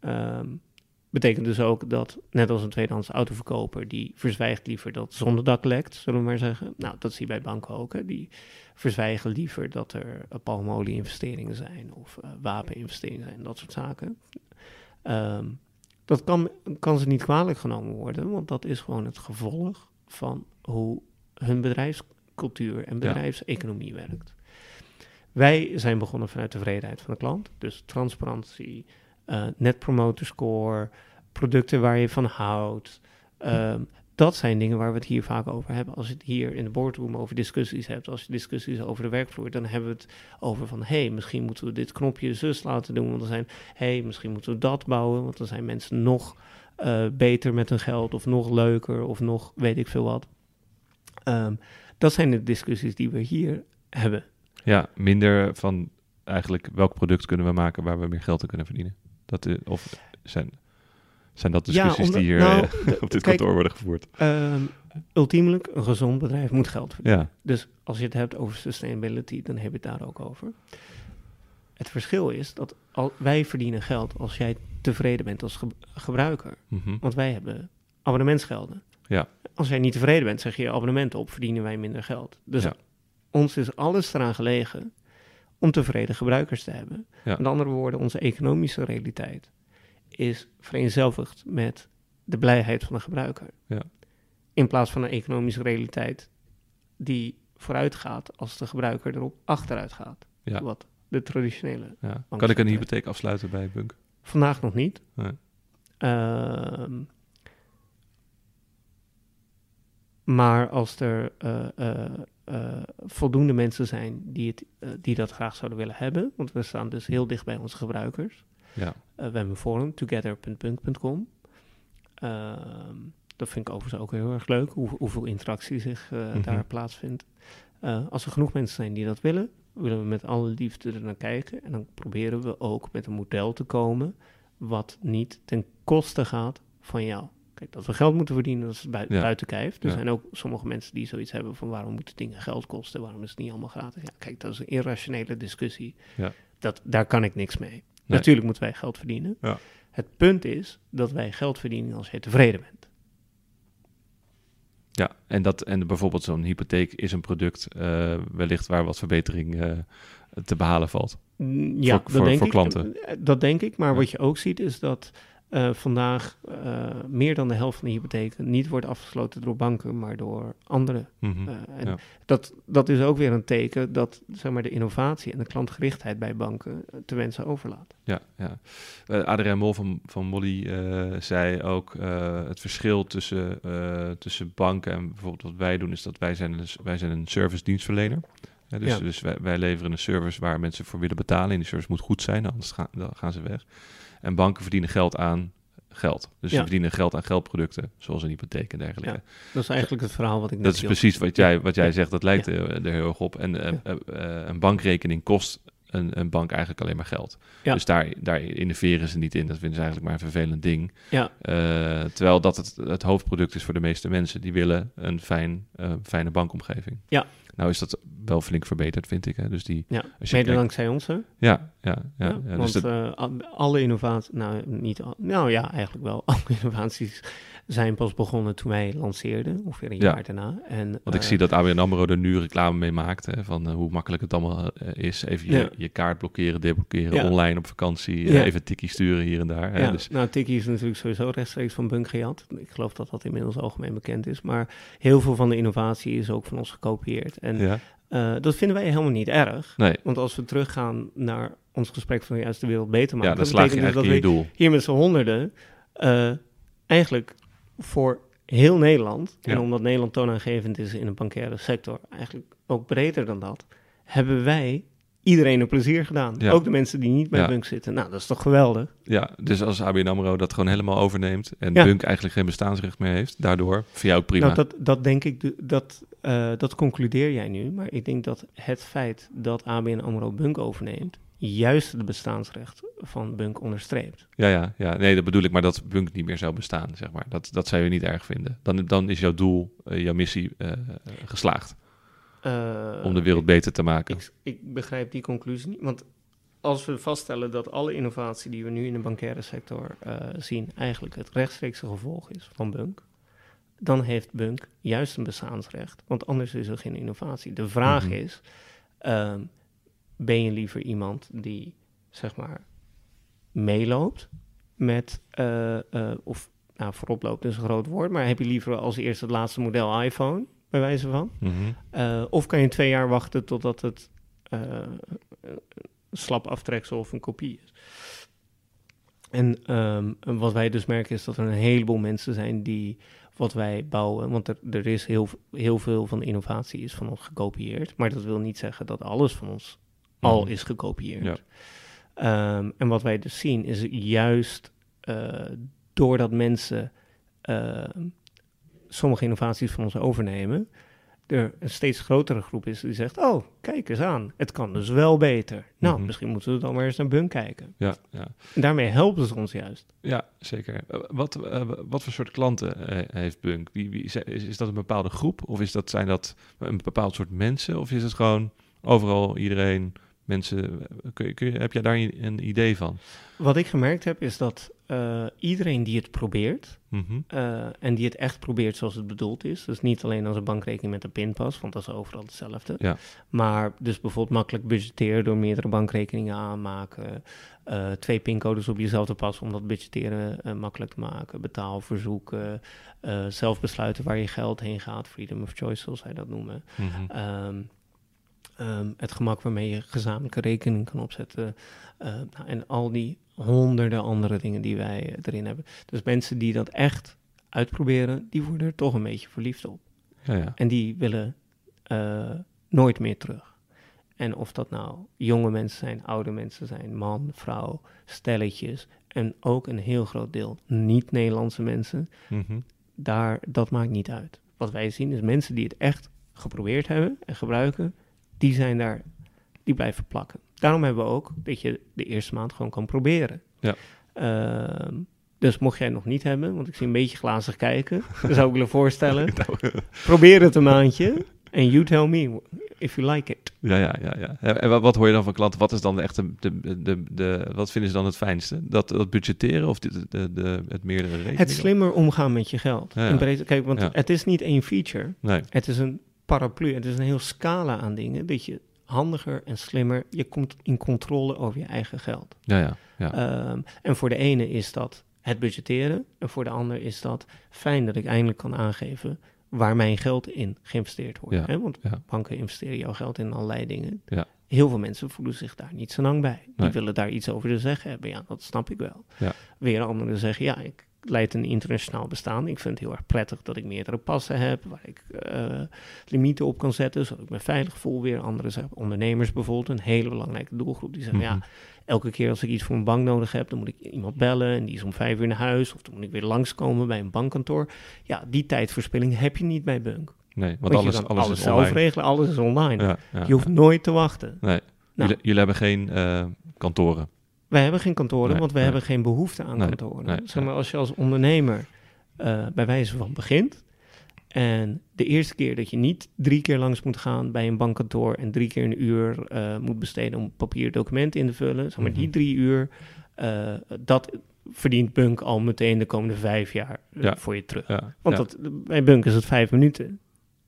Ehm, betekent dus ook dat, net als een tweedehands autoverkoper, die verzwijgt liever dat zonnedak lekt, zullen we maar zeggen. Nou, dat zie je bij banken ook. Hè. Die verzwijgen liever dat er uh, palmolie-investeringen zijn of uh, wapeninvesteringen zijn, dat soort zaken. Ehm, dat kan, kan ze niet kwalijk genomen worden, want dat is gewoon het gevolg van hoe hun bedrijfscultuur en bedrijfseconomie werkt. Wij zijn begonnen vanuit tevredenheid van de klant. Dus transparantie, uh, net promoter score, producten waar je van houdt. Um, dat zijn dingen waar we het hier vaak over hebben. Als je het hier in de boardroom over discussies hebt, als je discussies over de werkvloer, dan hebben we het over van, hé, hey, misschien moeten we dit knopje zus laten doen, want dan zijn, hé, hey, misschien moeten we dat bouwen, want dan zijn mensen nog uh, beter met hun geld, of nog leuker, of nog weet ik veel wat. Um, dat zijn de discussies die we hier hebben. Ja, minder van eigenlijk welk product kunnen we maken waar we meer geld aan kunnen verdienen. Dat, uh, of zijn, zijn dat discussies ja, omdat, die hier nou, uh, [LAUGHS] op dit kijk, kantoor worden gevoerd? Um, ultiemelijk, een gezond bedrijf moet geld verdienen. Ja. Dus als je het hebt over sustainability, dan heb je het daar ook over. Het verschil is dat al, wij verdienen geld als jij tevreden bent als ge gebruiker. Mm -hmm. Want wij hebben abonnementsgelden. Ja. Als jij niet tevreden bent, zeg je abonnement op, verdienen wij minder geld. Dus ja. ons is alles eraan gelegen om tevreden gebruikers te hebben. Met andere woorden, onze economische realiteit is vereenzelvigd met de blijheid van de gebruiker. Ja. In plaats van een economische realiteit die vooruit gaat als de gebruiker erop achteruit gaat. Ja. Wat de traditionele. Ja. Kan ik een hypotheek afsluiten bij Bunk? Vandaag nog niet. Nee. Uh, maar als er uh, uh, uh, voldoende mensen zijn die, het, die dat graag zouden willen hebben, want we staan dus heel dicht bij onze gebruikers. Ja. Uh, we hebben een forum, together.punk.com. Ehm, dat vind ik overigens ook heel erg leuk, hoe, hoeveel interactie zich mm -hmm. daar plaatsvindt. Uh, als er genoeg mensen zijn die dat willen, willen we met alle liefde er naar kijken. En dan proberen we ook met een model te komen wat niet ten koste gaat van jou. Kijk, dat we geld moeten verdienen, dat is buiten, ja. buiten kijf. Er ja. zijn ook sommige mensen die zoiets hebben van waarom moeten dingen geld kosten, waarom is het niet allemaal gratis? Ja, kijk, dat is een irrationele discussie. Ja. Dat, daar kan ik niks mee. Nee. Natuurlijk moeten wij geld verdienen. Ja. Het punt is dat wij geld verdienen als je tevreden bent. Ja, en, dat, en bijvoorbeeld zo'n hypotheek is een product uh, wellicht waar wat verbetering uh, te behalen valt. Mm, Ja, voor, dat voor, denk voor ik. klanten. Dat denk ik, maar Ja. wat je ook ziet is dat uh, vandaag uh, meer dan de helft van de hypotheken niet wordt afgesloten door banken, maar door anderen. Mm -hmm. Uh, en Ja. dat, dat is ook weer een teken dat zeg maar, de innovatie en de klantgerichtheid bij banken te wensen overlaat. Ja, ja. Adrien Mol van, van Molly zei ook het verschil tussen, tussen banken en bijvoorbeeld wat wij doen is dat wij zijn, wij zijn een service dienstverlener. Ja, dus Ja. dus wij, wij leveren een service waar mensen voor willen betalen en die service moet goed zijn, anders gaan, dan gaan ze weg. En banken verdienen geld aan geld. Dus Ja. ze verdienen geld aan geldproducten, zoals een hypotheek en dergelijke. Ja, Dat is eigenlijk het verhaal wat ik net Dat is precies wat jij, wat jij zegt, dat lijkt er, er heel erg op. En eh, eh, eh, een bankrekening kost een, een bank eigenlijk alleen maar geld. Ja. Dus daar, daar innoveren ze niet in. Dat vinden ze eigenlijk maar een vervelend ding. Ja. Eh, terwijl dat het, het hoofdproduct is voor de meeste mensen. Die willen een fijn, eh, fijne bankomgeving. Ja. Nou is dat wel flink verbeterd, vind ik. Hè? Dus die, Ja, als je mede kijkt- dankzij ons, hè? ja, ja, ja, Ja, ja, want dus dat, alle innovaties, nou niet, al, nou ja, eigenlijk wel, [LAUGHS] alle innovaties zijn pas begonnen toen wij lanceerden, ongeveer een Ja. jaar daarna. En, want ik eh, zie dat ABN AMRO er nu reclame mee maakt. Hè, van eh, hoe makkelijk het allemaal eh, is. Even je, Ja. je kaart blokkeren, deblokkeren, online op vakantie. even tikkie sturen hier en daar. Hè, Ja, dus, nou, Tiki is natuurlijk sowieso rechtstreeks van Bunk gejat. Ik geloof dat dat inmiddels algemeen bekend is. Maar heel veel van de innovatie is ook van ons gekopieerd. En dat vinden wij helemaal niet erg. Nee, Want als we teruggaan naar ons gesprek van juist de wereld beter maken... ja, dan slaag je betekent dus eigenlijk dat je doel. hier met z'n honderden eigenlijk voor heel Nederland... en omdat Nederland toonaangevend is in de bankaire sector... eigenlijk ook breder dan dat... hebben wij iedereen een plezier gedaan. Ja. Ook de mensen die niet bij Ja. Bunk zitten. Nou, dat is toch geweldig? Ja, dus als ABN AMRO dat gewoon helemaal overneemt en Ja. Bunk eigenlijk geen bestaansrecht meer heeft, daardoor, voor jou ook prima. Nou, dat, dat denk ik, dat, eh, dat concludeer jij nu. Maar ik denk dat het feit dat ABN AMRO Bunk overneemt... juist het bestaansrecht van Bunk onderstreept. Ja, ja, ja, nee, dat bedoel ik, maar dat Bunk niet meer zou bestaan, zeg maar. Dat, dat zou je niet erg vinden. Dan, dan is jouw doel, eh, jouw missie eh, geslaagd Eh, om de wereld beter te maken. Ik, ik begrijp die conclusie niet. Want als we vaststellen dat alle innovatie die we nu in de bankaire sector zien... eigenlijk het rechtstreekse gevolg is van Bunk... dan heeft Bunk juist een bestaansrecht. Want anders is er geen innovatie. De vraag Mhm. is, ehm, ben je liever iemand die, zeg maar, meeloopt met... eh, eh, of nou, voorop loopt is een groot woord... maar heb je liever als eerst het laatste model iPhone, bij wijze van... Mhm. Uh, of kan je twee jaar wachten totdat het een slap aftreksel of een kopie is. En um, wat wij dus merken is dat er een heleboel mensen zijn die wat wij bouwen, want er, er is heel, heel veel van innovatie is van ons gekopieerd, maar dat wil niet zeggen dat alles van ons al Mhm. is gekopieerd. Ja. Um, en wat wij dus zien is juist uh, doordat mensen uh, sommige innovaties van ons overnemen, er een steeds grotere groep is die zegt: Oh, kijk eens aan, het kan dus wel beter. Nou, Mhm. misschien moeten we dan maar eens naar Bunk kijken. Ja, ja. En daarmee helpen ze ons juist. ja, zeker. Eh, wat, eh, wat voor soort klanten eh, heeft Bunk? Wie, wie, is, is dat een bepaalde groep? Of is dat, zijn dat een bepaald soort mensen? Of is het gewoon overal iedereen, mensen? Kun je, kun heb jij daar een idee van? Wat ik gemerkt heb is dat uh, iedereen die het probeert, Mhm. uh, en die het echt probeert zoals het bedoeld is, dus niet alleen als een bankrekening met een pinpas, want dat is overal hetzelfde, Ja. maar dus bijvoorbeeld makkelijk budgetteren door meerdere bankrekeningen aanmaken, uh, twee pincodes op jezelf te passen om dat budgetteren makkelijk te maken, betaalverzoeken, zelf besluiten waar je geld heen gaat, freedom of choice zoals zij dat noemen. Mhm. Um, um, het gemak waarmee je gezamenlijke rekening kan opzetten. Uh, nou, en al die honderden andere dingen die wij uh, erin hebben. Dus mensen die dat echt uitproberen, die worden er toch een beetje verliefd op. Ja, ja. En die willen uh, nooit meer terug. En of dat nou jonge mensen zijn, oude mensen zijn, man, vrouw, stelletjes. En ook een heel groot deel niet-Nederlandse mensen. Mhm. Daar, dat maakt niet uit. Wat wij zien is mensen die het echt geprobeerd hebben en gebruiken, die zijn daar, die blijven plakken. Daarom hebben we ook dat je de eerste maand gewoon kan proberen. Ja. Uh, dus mocht jij het nog niet hebben, want ik zie een beetje glazig kijken, dan [LAUGHS] zou ik willen voorstellen, [LAUGHS] probeer het een maandje en you tell me if you like it. Ja, ja, ja. ja. En wat, hoor je dan van klanten? Wat is dan echt de, de, de, de, wat vinden ze dan het fijnste? Dat, dat budgetteren of de, de, de, het meerdere rekeningen? Het slimmer omgaan met je geld. Ja, ja. In breedte, kijk, want Ja. het is niet één feature. Nee. Het is een paraplu. Het is een heel scala aan dingen. Dat je handiger en slimmer, je komt in controle over je eigen geld. Ja, ja. ja. Um, en voor de ene is dat het budgetteren. En voor de ander is dat fijn dat ik eindelijk kan aangeven waar mijn geld in geïnvesteerd wordt. Ja, Hè? Want ja. banken investeren jouw geld in allerlei dingen. Ja. Heel veel mensen voelen zich daar niet zo lang bij. Die Nee. willen daar iets over te zeggen hebben. Ja, dat snap ik wel. Ja. Weer anderen zeggen, ja, ik leid een internationaal bestaan. Ik vind het heel erg prettig dat ik meerdere passen heb, waar ik uh, limieten op kan zetten, zodat ik me veilig voel weer. Anderen zijn ondernemers bijvoorbeeld, een hele belangrijke doelgroep, die zeggen, ja, Mhm. elke keer als ik iets voor een bank nodig heb, dan moet ik iemand bellen en die is om vijf uur naar huis, of dan moet ik weer langskomen bij een bankkantoor. Ja, die tijdverspilling heb je niet bij Bunk. Nee, want Want alles, je alles, alles, is zelf online. regelen, alles is online. Ja, ja, je hoeft ja. nooit te wachten. Nee, Nou. jullie, jullie hebben geen eh, kantoren. Wij hebben geen kantoren, Nee, want we nee. hebben geen behoefte aan Nee, kantoren. zeg maar, als je als ondernemer eh, bij wijze van begint en de eerste keer dat je niet drie keer langs moet gaan bij een bankkantoor en drie keer een uur eh, moet besteden om papier documenten in te vullen, zeg maar die Mhm. drie uur, eh, dat verdient Bunk al meteen de komende vijf jaar Ja. voor je terug. Ja, Want ja, dat, bij Bunk is het vijf minuten.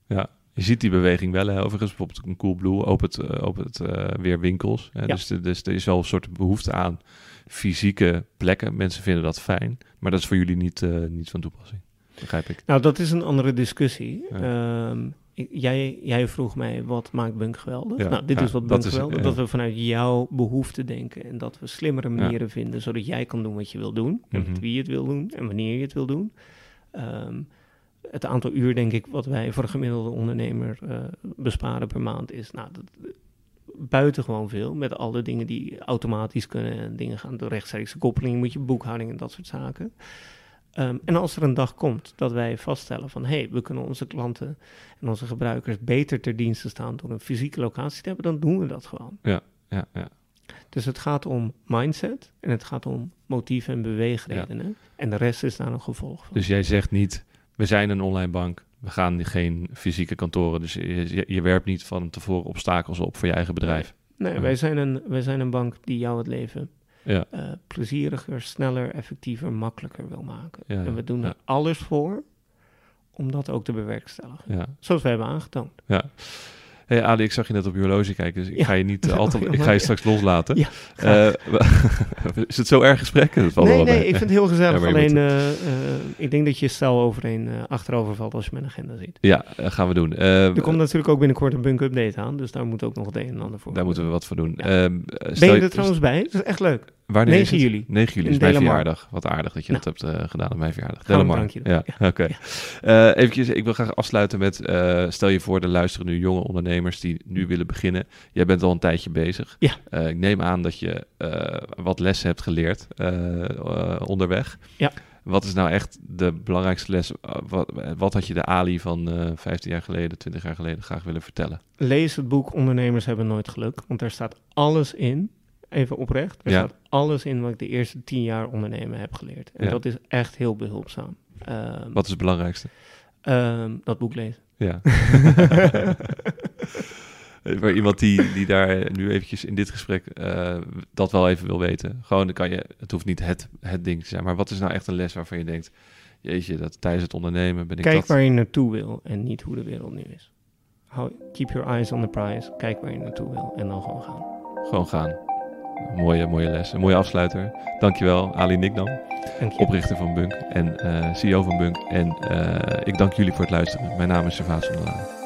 ja. Je ziet die beweging wel, hè. overigens. Bijvoorbeeld een Coolblue opent, eh, opent eh, weer winkels. Hè. Ja. Dus, de- dus er is wel een soort behoefte aan fysieke plekken. Mensen vinden dat fijn. Maar dat is voor jullie niet, eh, niet van toepassing. Begrijp ik. Nou, dat is een andere discussie. Ja. Ehm, ik- jij, jij vroeg mij, wat maakt Bunk geweldig? Ja, nou, dit is wat Bunk geweldig. Dat we vanuit jouw behoefte denken en dat we slimmere manieren vinden, zodat jij kan doen wat je wil doen. En Mhm. met wie je het wil doen en wanneer je het wil doen. Ehm, het aantal uur, denk ik, wat wij voor een gemiddelde ondernemer eh, besparen per maand is, nou, dat, buitengewoon veel. Met alle dingen die automatisch kunnen en dingen gaan door rechtstreekse koppeling, moet je boekhouding en dat soort zaken. Ehm, en als er een dag komt dat wij vaststellen van hé, hey, we kunnen onze klanten en onze gebruikers beter ter dienste staan door een fysieke locatie te hebben, dan doen we dat gewoon. Ja, ja. Dus het gaat om mindset en het gaat om motieven en beweegredenen. En de rest is daar een gevolg van. Dus jij zegt niet, we zijn een online bank. We gaan geen fysieke kantoren. Dus je, je, werpt niet van tevoren obstakels op voor je eigen bedrijf. nee, wij, zijn een, wij zijn een bank die jou het leven Ja, eh, plezieriger, sneller, effectiever, makkelijker wil maken. Ja, en we doen er alles voor om dat ook te bewerkstelligen. Zoals we hebben aangetoond. ja. Hey Ali, ik zag je net op je horloge kijken, dus ik Ja. ga je niet [LAUGHS] altijd, ik ga je straks loslaten. Ja, Eh, [LAUGHS] is het zo erg gesprek? Nee, nee, mee. ik vind het heel gezellig. Ja, Alleen, moet- eh, eh, ik denk dat je stel overeen achterover valt als je mijn agenda ziet. Ja, gaan we doen. Er komt natuurlijk ook binnenkort een bunk update aan, dus daar moet ook nog het een en ander voor. daar moeten we wat voor doen. Ehm, Ben je er trouwens bij? Dat is echt leuk. Wanneer 9 is het? juli. 9 juli is mijn verjaardag. Wat aardig dat je Nou. dat hebt eh, gedaan op mijn verjaardag. Delamar. doen. Ja, oké. Eh, eventjes, ik wil graag afsluiten met... eh, stel je voor, er luisteren nu jonge ondernemers die nu willen beginnen. Jij bent al een tijdje bezig. Ja. Ik neem aan dat je wat lessen hebt geleerd onderweg. Ja. Wat is nou echt de belangrijkste les? Wat, wat had je de Ali van eh 15 jaar geleden, 20 jaar geleden graag willen vertellen? Lees het boek Ondernemers hebben nooit geluk, want daar staat alles in. Even oprecht. Er Ja. staat alles in wat ik de eerste tien jaar ondernemen heb geleerd. En Ja. dat is echt heel behulpzaam. Ehm, Wat is het belangrijkste? ehm, dat boek lezen. Ja. [LAUGHS] Voor iemand die, die daar nu eventjes in dit gesprek eh, dat wel even wil weten. Gewoon, dan kan je, het hoeft niet het, het ding te zijn. Maar wat is nou echt een les waarvan je denkt... Jeetje, dat tijdens het ondernemen ben ik Kijk dat... waar je naartoe wil en niet hoe de wereld nu is. Keep your eyes on the prize. Kijk waar je naartoe wil en dan gewoon gaan. Gewoon gaan. Mooie, mooie les. Een mooie afsluiter. Dankjewel, Ali Nikdam, Dank oprichter van Bunk en eh, CEO van Bunk. En eh, ik dank jullie voor het luisteren. Mijn naam is Servaas van der Laan.